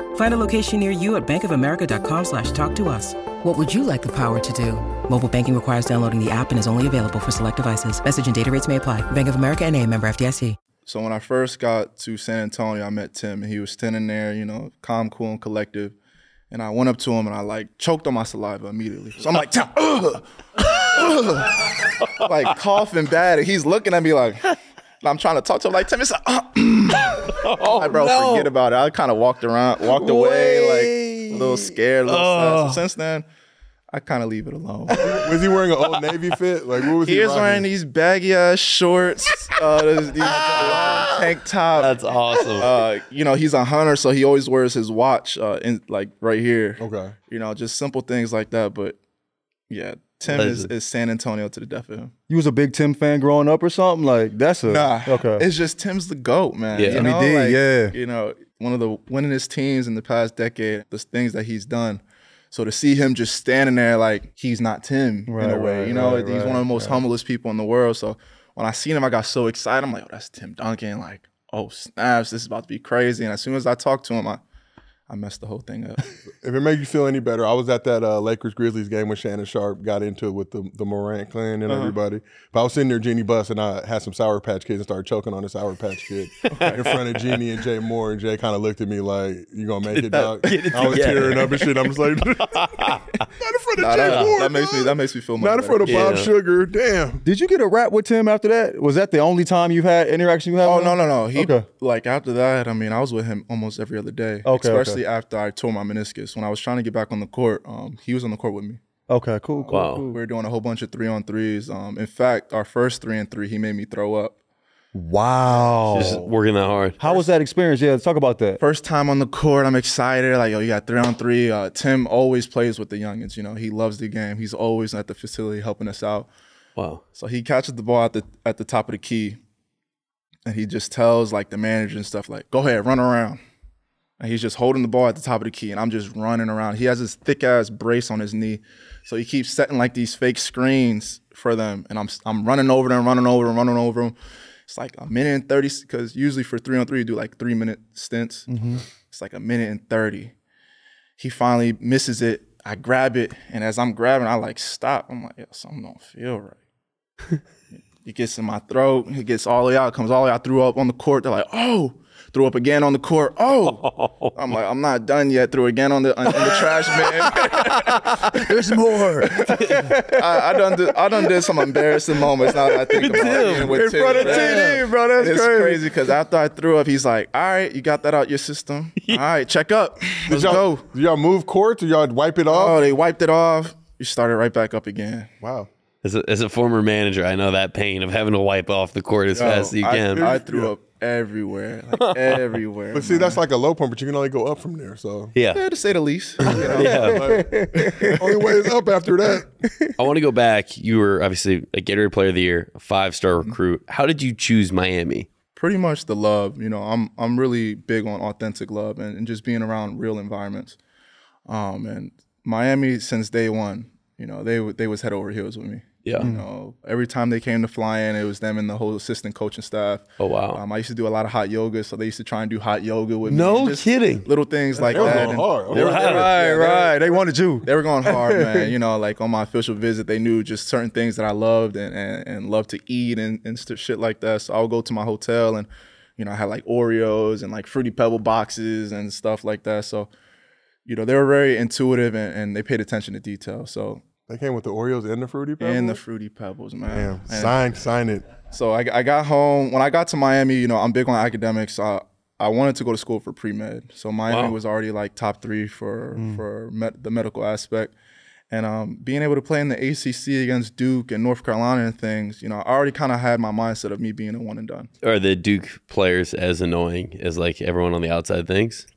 [SPEAKER 6] Find a location near you at bankofamerica.com slash talk to us. What would you like the power to do? Mobile banking requires downloading the app and is only available for select devices. Message and data rates may apply. Bank of America and a member FDIC.
[SPEAKER 2] So when I first got to San Antonio, I met Tim, and he was standing there, you know, calm, cool, and collective. And I went up to him and I like choked on my saliva immediately. So I'm like, Tim, ugh, ugh, like coughing bad, and he's looking at me like. and I'm trying to talk to him like Tim. It's like, uh, like, bro, forget about it. I kind of walked around, walked away, like a little scared, a little sad. So since then, I kind of leave it alone.
[SPEAKER 5] Was he wearing an old Navy fit? Like what was he?
[SPEAKER 2] He was wearing these baggy ass shorts, uh, these, these long tank top.
[SPEAKER 4] That's awesome.
[SPEAKER 2] uh, you know, he's a hunter, so he always wears his watch, uh, in like right here.
[SPEAKER 5] Okay.
[SPEAKER 2] You know, just simple things like that. But yeah, Tim is, is San Antonio to the death of him.
[SPEAKER 3] You was a big Tim fan growing up or something? Like that's a
[SPEAKER 2] Nah,
[SPEAKER 3] okay.
[SPEAKER 2] It's just Tim's the goat, man.
[SPEAKER 4] Yeah.
[SPEAKER 2] you
[SPEAKER 3] And he
[SPEAKER 2] know,
[SPEAKER 3] did,
[SPEAKER 2] like,
[SPEAKER 3] yeah.
[SPEAKER 2] You know, one of the winningest teams in the past decade. The things that he's done. So to see him just standing there like he's not Tim
[SPEAKER 3] right, in
[SPEAKER 2] a way,
[SPEAKER 3] right,
[SPEAKER 2] you know,
[SPEAKER 3] right,
[SPEAKER 2] he's
[SPEAKER 3] right,
[SPEAKER 2] one of the most humblest people in the world. So when I seen him, I got so excited. I'm like, oh, that's Tim Duncan. Like, oh snaps, this is about to be crazy. And as soon as I talked to him, I I messed the whole thing up.
[SPEAKER 5] If it makes you feel any better, I was at that uh, Lakers Grizzlies game when Shannon Sharpe got into it with the, the Morant clan and everybody. But I was sitting there, Jeanie Buss, and I had some Sour Patch Kids and started choking on the Sour Patch Kid in front of Jeanie and Jay Moore. And Jay kind of looked at me like, "You gonna make it, dog?" I was tearing up and shit. I'm just like, "Not in front of
[SPEAKER 2] Nah,
[SPEAKER 5] Jay
[SPEAKER 2] that,
[SPEAKER 5] Moore,
[SPEAKER 2] that makes
[SPEAKER 5] dog.
[SPEAKER 2] me that makes me feel much
[SPEAKER 5] Not in
[SPEAKER 2] better.
[SPEAKER 5] front of Bob
[SPEAKER 4] Yeah.
[SPEAKER 5] Sugar. Damn.
[SPEAKER 3] Did you get a rap with Tim after that? Was that the only time you've had interaction you had?
[SPEAKER 2] Oh
[SPEAKER 3] with
[SPEAKER 2] no
[SPEAKER 3] him?
[SPEAKER 2] no no! He
[SPEAKER 3] Okay.
[SPEAKER 2] like after that. I mean, I was with him almost every other day.
[SPEAKER 3] Okay,
[SPEAKER 2] especially after I tore my meniscus. When I was trying to get back on the court, um, he was on the court with me.
[SPEAKER 3] Okay, cool, cool.
[SPEAKER 4] Wow.
[SPEAKER 3] cool.
[SPEAKER 2] We were doing a whole bunch of three on threes. Um, in fact, our first three and three, he made me throw up.
[SPEAKER 3] Wow.
[SPEAKER 4] Just working that hard.
[SPEAKER 3] How was that experience? Yeah, let's talk about that.
[SPEAKER 2] First time on the court, I'm excited. Like, yo, you got three on three. Uh, Tim always plays with the youngins. You know, he loves the game. He's always at the facility helping us out.
[SPEAKER 4] Wow.
[SPEAKER 2] So he catches the ball at the at the top of the key, and he just tells like the manager and stuff like, "Go ahead, run around." And he's just holding the ball at the top of the key, and I'm just running around. He has this thick ass brace on his knee, so he keeps setting like these fake screens for them, and I'm I'm running over them, running over them, running over them. It's like a minute and thirty because usually for three on three you do like three minute stints. Mm-hmm. It's like a minute and thirty. He finally misses it. I grab it, and as I'm grabbing, I like stop. I'm like, yeah, something don't feel right. It gets in my throat. It gets all the way out. It comes all the way out. I threw up on the court. They're like, oh. Threw up again on the court. Oh. I'm like, I'm not done yet. Threw again on the in the trash bin.
[SPEAKER 3] There's more.
[SPEAKER 2] I, I done did, I done did some embarrassing moments now that I think about it. even with
[SPEAKER 3] In front of
[SPEAKER 2] Tim.
[SPEAKER 3] TD, bro. That's
[SPEAKER 2] It's
[SPEAKER 3] crazy.
[SPEAKER 2] crazy because after I threw up, he's like, all right, you got that out your system. All right, check up. Let's
[SPEAKER 5] Did y'all,
[SPEAKER 2] go.
[SPEAKER 5] did y'all move courts or y'all wipe it off?
[SPEAKER 2] Oh, they wiped it off. You started right back up again.
[SPEAKER 5] wow.
[SPEAKER 4] As a, as a former manager, I know that pain of having to wipe off the court as fast as you
[SPEAKER 2] I,
[SPEAKER 4] can.
[SPEAKER 2] I threw up everywhere, like everywhere.
[SPEAKER 5] But see, that's like a low point, but you can only go up from there. So
[SPEAKER 4] yeah.
[SPEAKER 2] yeah, to say the least. You know?
[SPEAKER 4] Yeah.
[SPEAKER 5] only way is up after that.
[SPEAKER 4] I want to go back. You were obviously a Gatorade Player of the Year, a five star recruit. How did you choose Miami?
[SPEAKER 2] pretty much the love. You know, I'm I'm really big on authentic love and, and just being around real environments. Um, and Miami since day one, you know, they they was head over heels with me.
[SPEAKER 4] Yeah.
[SPEAKER 2] You know, every time they came to fly in, it was them and the whole assistant coaching staff.
[SPEAKER 4] Oh, wow.
[SPEAKER 2] Um, I used to do a lot of hot yoga, so they used to try and do hot yoga with me.
[SPEAKER 4] No kidding.
[SPEAKER 2] Little things like
[SPEAKER 5] They were
[SPEAKER 2] that.
[SPEAKER 5] going hard.
[SPEAKER 2] They were, they were-
[SPEAKER 3] right,
[SPEAKER 2] yeah,
[SPEAKER 3] right. They wanted you.
[SPEAKER 2] they were going hard, man. You know, like on my official visit, they knew just certain things that I loved and, and, and loved to eat and, and shit like that. So I'll go to my hotel and, you know, I had like Oreos and like Fruity Pebble boxes and stuff like that. So, you know, they were very intuitive and, and they paid attention to detail. So,
[SPEAKER 5] They came with the Oreos and the Fruity Pebbles?
[SPEAKER 2] and the Fruity Pebbles, man.
[SPEAKER 5] Damn.
[SPEAKER 2] And-
[SPEAKER 5] Sign, sign it.
[SPEAKER 2] so I, I got home when I got to Miami. You know, I'm big on academics. I I wanted to go to school for pre med. So Miami
[SPEAKER 4] Wow.
[SPEAKER 2] was already like top three for for med, the medical aspect. And um, being able to play in the ACC against Duke and North Carolina and things, you know, I already kind of had my mindset of me being a one and done.
[SPEAKER 4] Are the Duke players as annoying as like everyone on the outside thinks?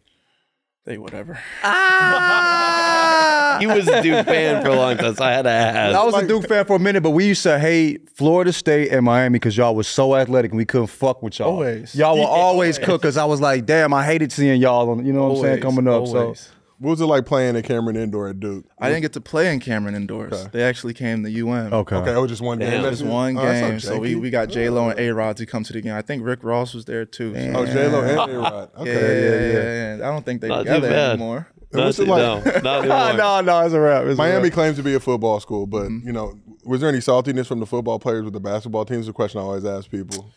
[SPEAKER 2] They whatever. Ah!
[SPEAKER 4] He was a Duke fan for a long time, so I had to ask.
[SPEAKER 3] I was a Duke fan for a minute, but we used to hate Florida State and Miami because y'all was so athletic and we couldn't fuck with y'all.
[SPEAKER 2] Always.
[SPEAKER 3] Y'all were always cook because I was like, damn, I hated seeing y'all on, you know what I'm saying, coming up.
[SPEAKER 2] always.
[SPEAKER 3] So
[SPEAKER 5] What was it like playing at Cameron Indoor at Duke?
[SPEAKER 2] I didn't get to play in Cameron indoors.
[SPEAKER 5] Okay.
[SPEAKER 2] They actually came to UM.
[SPEAKER 3] Okay.
[SPEAKER 5] Okay, it was just one game.
[SPEAKER 4] Damn.
[SPEAKER 2] Just
[SPEAKER 5] it?
[SPEAKER 2] one
[SPEAKER 5] Oh, that's not
[SPEAKER 2] game. So we, we got J Lo and A Rod to come to the game. I think Rick Ross was there too. so-
[SPEAKER 5] Oh, J Lo and A Rod. Okay.
[SPEAKER 2] yeah, yeah, yeah. I don't think they're
[SPEAKER 4] Not
[SPEAKER 2] together anymore.
[SPEAKER 5] What's it like?
[SPEAKER 4] no,
[SPEAKER 3] no, no, it's a wrap. It's a
[SPEAKER 5] Miami
[SPEAKER 3] wrap.
[SPEAKER 5] claims to be a football school, but
[SPEAKER 2] Mm-hmm.
[SPEAKER 5] you know, was there any saltiness from the football players with the basketball teams? It's a question I always ask people.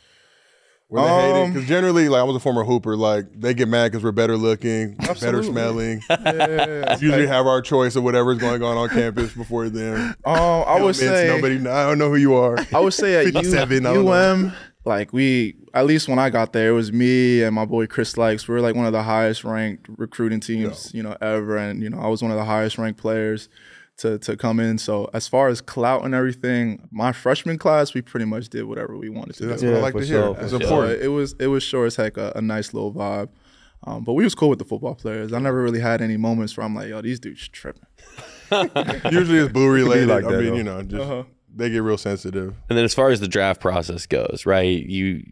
[SPEAKER 5] Were they hating?
[SPEAKER 2] Um,
[SPEAKER 5] Because generally, like I was a former hooper, like they get mad because we're better looking, better
[SPEAKER 2] Absolutely.
[SPEAKER 5] smelling.
[SPEAKER 2] Yeah.
[SPEAKER 5] Usually have our choice of whatever's going on on campus before them.
[SPEAKER 2] Um, I would say
[SPEAKER 5] nobody. I don't know who you are.
[SPEAKER 2] I would say at U-
[SPEAKER 5] 57, I don't know.
[SPEAKER 2] UM, like we, at least when I got there, it was me and my boy Chris Lykes. We were like one of the highest ranked recruiting teams, you know, ever. And, you know, I was one of the highest ranked players to, to come in. So as far as clout and everything, my freshman class, we pretty much did whatever we wanted to
[SPEAKER 5] That's
[SPEAKER 2] do.
[SPEAKER 5] what I like to hear.
[SPEAKER 3] sure, for
[SPEAKER 5] It's
[SPEAKER 3] sure.
[SPEAKER 5] Important.
[SPEAKER 2] it was it was sure as heck a, a nice little vibe. Um, but we was cool with the football players. I never really had any moments where I'm like, yo, these dudes tripping.
[SPEAKER 5] Usually it's blue related.
[SPEAKER 3] like
[SPEAKER 5] I
[SPEAKER 3] that,
[SPEAKER 5] mean,
[SPEAKER 3] though.
[SPEAKER 5] you know, just
[SPEAKER 2] Uh-huh.
[SPEAKER 5] they get real sensitive.
[SPEAKER 4] And then as far as the draft process goes, right? You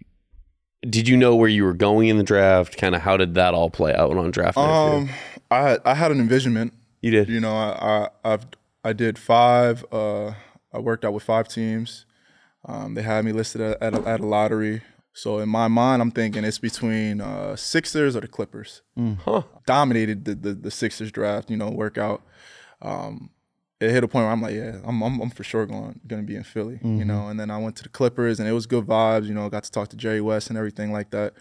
[SPEAKER 4] did you know where you were going in the draft? Kind of how did that all play out on draft night?
[SPEAKER 2] Um, I I had an envisionment.
[SPEAKER 4] You did.
[SPEAKER 2] You know, I, I I've I did five. Uh, I worked out with five teams. Um, they had me listed at, at, a, at a lottery. So in my mind, I'm thinking it's between uh, Sixers or the Clippers.
[SPEAKER 4] Huh.
[SPEAKER 2] Dominated the, the the Sixers draft. You know, workout. Um, it hit a point where I'm like, yeah, I'm I'm, I'm for sure going going to be in Philly. You know, and then I went to the Clippers, and it was good vibes. You know, got to talk to Jerry West and everything like that.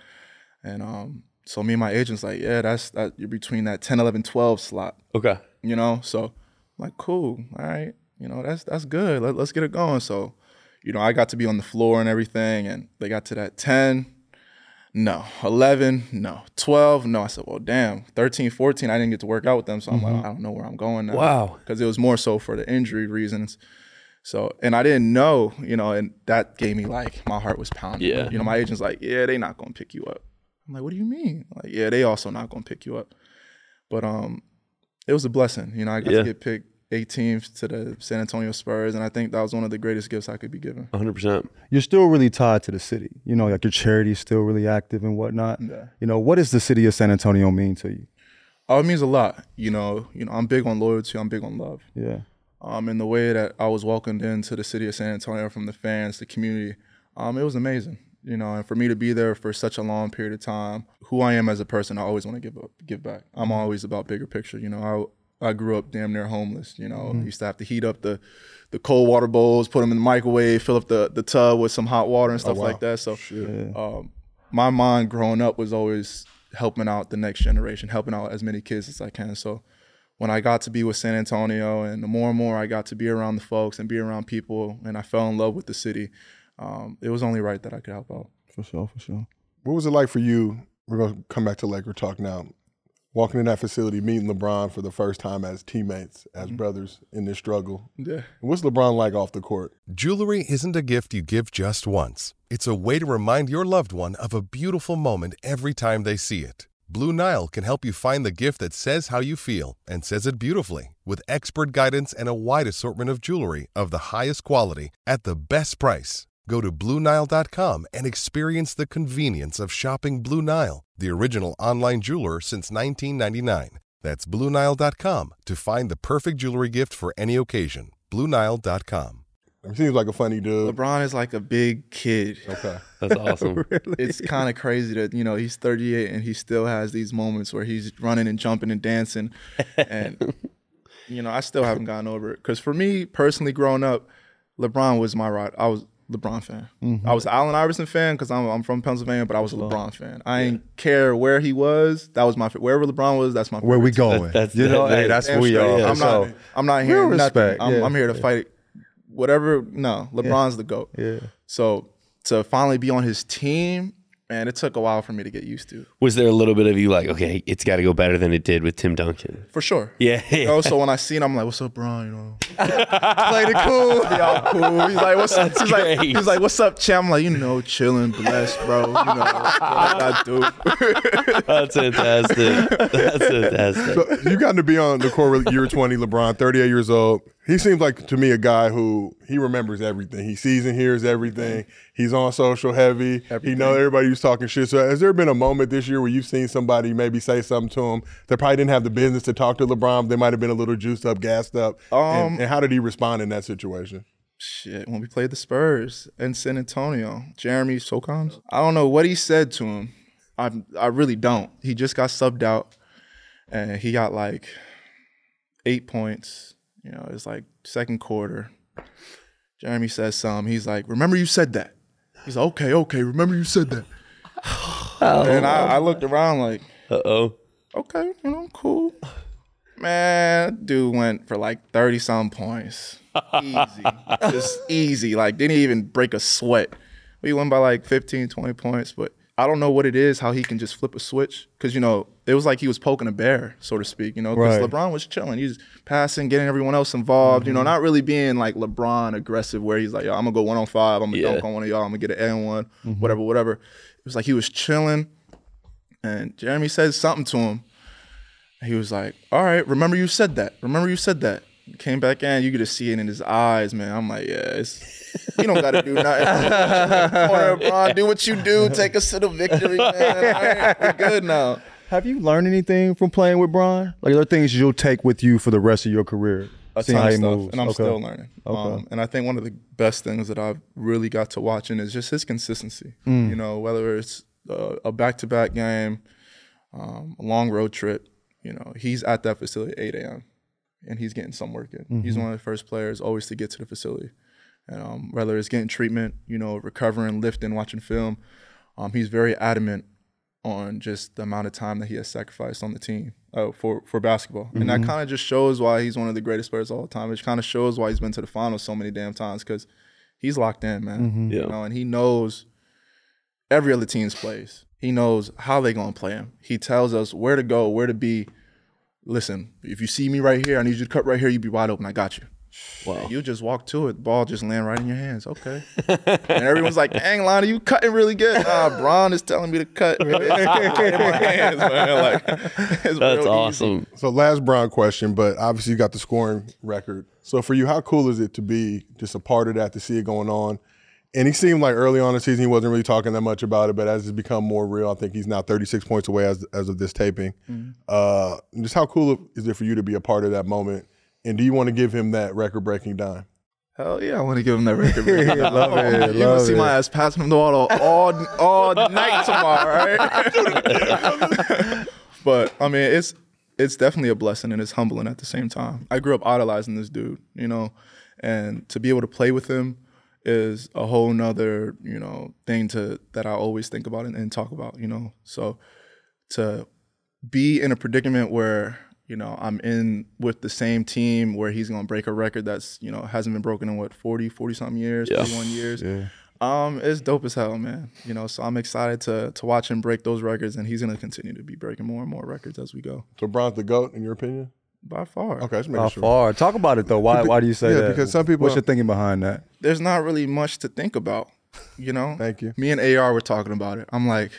[SPEAKER 2] And um, so me and my agent's like, yeah, that's that you're between that 10, 11, 12 slot
[SPEAKER 4] Okay.
[SPEAKER 2] You know. So I'm like, cool, all right, you know, that's that's good. Let, let's get it going. So, you know, I got to be on the floor and everything, and they got to that 10, no, 11, no, 12, no. I said, well, damn, 13, 14, I didn't get to work out with them, so I'm like, I don't know where I'm going now.
[SPEAKER 4] Wow.
[SPEAKER 2] because it was more so for the injury reasons. So, and I didn't know, you know, and that gave me like my heart was pounding.
[SPEAKER 4] Yeah.
[SPEAKER 2] You know, my agent's like, yeah, they not gonna pick you up. I'm like, what do you mean? Like, yeah, they also not gonna pick you up. But um, it was a blessing. You know, I got
[SPEAKER 4] Yeah.
[SPEAKER 2] to get picked 18th to the San Antonio Spurs, and I think that was one of the greatest gifts I could be given.
[SPEAKER 4] 100%.
[SPEAKER 3] You're still really tied to the city. You know, like your charity is still really active and whatnot.
[SPEAKER 2] Yeah.
[SPEAKER 3] You know, what does the city of San Antonio mean to you?
[SPEAKER 2] Oh, it means a lot. You know, you know, I'm big on loyalty. I'm big on love.
[SPEAKER 3] Yeah.
[SPEAKER 2] um, and the way that I was welcomed into the city of San Antonio from the fans, the community, um, it was amazing. You know, and for me to be there for such a long period of time, who I am as a person, I always want to give up, give back. I'm always about bigger picture. You know, I I grew up damn near homeless. You know, used to have to heat up the the cold water bowls, put them in the microwave, fill up the the tub with some hot water and stuff like that. So, um, my mind growing up was always helping out the next generation, helping out as many kids as I can. So when I got to be with San Antonio and the more and more I got to be around the folks and be around people and I fell in love with the city, um, it was only right that I could help out.
[SPEAKER 3] For sure, for sure.
[SPEAKER 5] What was it like for you? We're gonna come back to Laker talk now. Walking in that facility, meeting LeBron for the first time as teammates, as brothers in this struggle.
[SPEAKER 2] Yeah.
[SPEAKER 5] What's LeBron like off the court?
[SPEAKER 7] Jewelry isn't a gift you give just once. It's a way to remind your loved one of a beautiful moment every time they see it. Blue Nile can help you find the gift that says how you feel and says it beautifully with expert guidance and a wide assortment of jewelry of the highest quality at the best price. Go to BlueNile.com and experience the convenience of shopping Blue Nile, the original online jeweler since 1999. That's BlueNile.com to find the perfect jewelry gift for any occasion. BlueNile.com.
[SPEAKER 5] He seems like a funny dude.
[SPEAKER 2] LeBron is like a big kid.
[SPEAKER 5] Okay.
[SPEAKER 4] That's awesome.
[SPEAKER 2] It's kind of crazy that, you know, he's 38 and he still has these moments where he's running and jumping and dancing. And, you know, I still haven't gotten over it. Because for me personally, growing up, LeBron was my ride. I was LeBron fan. Mm-hmm. I was an Allen Iverson fan because I'm, I'm from Pennsylvania, but I was a LeBron fan. I didn't care where he was. That was my fa- wherever LeBron was. That's my favorite.
[SPEAKER 3] Where we
[SPEAKER 2] favorite team.
[SPEAKER 3] going?
[SPEAKER 4] that's-
[SPEAKER 3] you know,
[SPEAKER 4] that-
[SPEAKER 3] hey, that's
[SPEAKER 2] Damn
[SPEAKER 3] who we are.
[SPEAKER 2] I'm
[SPEAKER 3] so,
[SPEAKER 2] not. I'm not hearing
[SPEAKER 3] Real respect,
[SPEAKER 2] I'm,
[SPEAKER 3] yeah,
[SPEAKER 2] I'm here to fight. Whatever. No, LeBron's the goat.
[SPEAKER 3] yeah.
[SPEAKER 2] So to finally be on his team, man, it took a while for me to get used to.
[SPEAKER 4] Was there a little bit of you like, okay, it's got to go better than it did with Tim Duncan?
[SPEAKER 2] For sure.
[SPEAKER 4] Yeah.
[SPEAKER 2] You know, so when I seen him, I'm like, "What's up, Bron?" You know,
[SPEAKER 3] Played it cool.
[SPEAKER 2] y'all cool. He's like, "What's up?" He's like, "He's like, what's up, champ?" I'm like, "You know, chilling, blessed, bro. You know, what I do."
[SPEAKER 4] That's fantastic. That's fantastic.
[SPEAKER 5] So you got to be on the court. You were 20, LeBron, 38 years old. He seems like to me a guy who he remembers everything. He sees and hears everything. He's on social heavy. He know everybody who's talking shit. So has there been a moment this year where you've seen somebody maybe say something to him that probably didn't have the business to talk to LeBron? They might have been a little juiced up, gassed up.
[SPEAKER 2] Um,
[SPEAKER 5] and, and how did he respond in that situation?
[SPEAKER 2] Shit, when we played the Spurs in San Antonio, Jeremy Sochan. I don't know what he said to him. I I really don't. He just got subbed out, and he got like eight points. You know, it's like second quarter. Jeremy says something. He's like, "Remember you said that." He's like, "Okay, okay. Remember you said that." and I, I looked around like,
[SPEAKER 4] Uh oh.
[SPEAKER 2] okay, you know, I'm cool. Man, dude went for like 30 some points. Easy. Just easy. Like, didn't even break a sweat. We won by like 15, 20 points, but I don't know what it is, how he can just flip a switch. Cause, you know, it was like he was poking a bear, so to speak, you know, because
[SPEAKER 3] Right.
[SPEAKER 2] LeBron was chilling. He's passing, getting everyone else involved, you know, mm-hmm. not really being like LeBron aggressive where he's like, yo, I'm gonna go one on five, I'm gonna
[SPEAKER 4] Yeah.
[SPEAKER 2] dunk on one of y'all, I'm gonna get an N one, mm-hmm. whatever, whatever. It was like he was chilling. And Jeremy said something to him. He was like, "All right, remember you said that. Remember you said that." Came back in, you could just see it in his eyes, man. I'm like, yeah, it's, you don't got to do nothing. Corner, Bron, do what you do. Take us to the victory, man. All right, we're good now.
[SPEAKER 3] Have you learned anything from playing with Bron? Like, are there things you'll take with you for the rest of your career?
[SPEAKER 2] a ton of stuff,
[SPEAKER 3] moves.
[SPEAKER 2] and I'm
[SPEAKER 3] Okay.
[SPEAKER 2] still learning.
[SPEAKER 3] Okay.
[SPEAKER 2] Um, and I think one of the best things that I've really got to watch watching is just his consistency.
[SPEAKER 3] Mm.
[SPEAKER 2] You know, whether it's uh, a back-to-back game, um, a long road trip. You know, he's at that facility at 8 a.m. and he's getting some work in.
[SPEAKER 3] Mm-hmm.
[SPEAKER 2] He's one of the first players always to get to the facility. And um, whether it's getting treatment, you know, recovering, lifting, watching film, um, he's very adamant on just the amount of time that he has sacrificed on the team uh, for for basketball, and that kind of just shows why he's one of the greatest players of all time. It kind of shows why he's been to the finals so many damn times because he's locked in, man.
[SPEAKER 4] Yeah.
[SPEAKER 2] You know, and he knows every other team's plays. He knows how they're gonna play him. He tells us where to go, where to be. Listen, if you see me right here, I need you to cut right here. You be wide open. I got you. Wow. You just walk to it. Ball just land right in your hands. Okay. and everyone's like, dang, Lonnie, you cutting really good. Nah, Bron is telling me to cut. In my hands, man. Like, it's real
[SPEAKER 4] That's
[SPEAKER 2] easy.
[SPEAKER 4] awesome.
[SPEAKER 5] So last Bron question, but obviously you got the scoring record. So for you, how cool is it to be just a part of that, to see it going on? And he seemed like early on in the season he wasn't really talking that much about it, but as it's become more real, I think he's now 36 points away as as of this taping. Uh, just how cool is it for you to be a part of that moment? And do you want to give him that record breaking dime?
[SPEAKER 2] Hell yeah, I want to give him that record. man.
[SPEAKER 3] love it,
[SPEAKER 2] You gonna see my ass passing him the ball all, all night tomorrow, right? but I mean, it's it's definitely a blessing and it's humbling at the same time. I grew up idolizing this dude, you know, and to be able to play with him is a whole nother, you know, thing to that I always think about and, and talk about, you know. So to be in a predicament where you know I'm in with the same team where he's gonna break a record that's you know hasn't been broken in what 40 40 something years
[SPEAKER 4] Yeah.
[SPEAKER 2] 41 years um it's dope as hell man you know so I'm excited to to watch him break those records and he's gonna continue to be breaking more and more records as we go
[SPEAKER 5] So Bron's the goat in your opinion?
[SPEAKER 2] by far
[SPEAKER 5] Okay, just making
[SPEAKER 3] How
[SPEAKER 5] sure.
[SPEAKER 3] far? Talk about it though. Why? Why do you say
[SPEAKER 5] Yeah,
[SPEAKER 3] that?
[SPEAKER 5] because some people-
[SPEAKER 3] What's your thinking behind that?
[SPEAKER 2] there's not really much to think about you know
[SPEAKER 5] Thank you.
[SPEAKER 2] me and AR were talking about it I'm like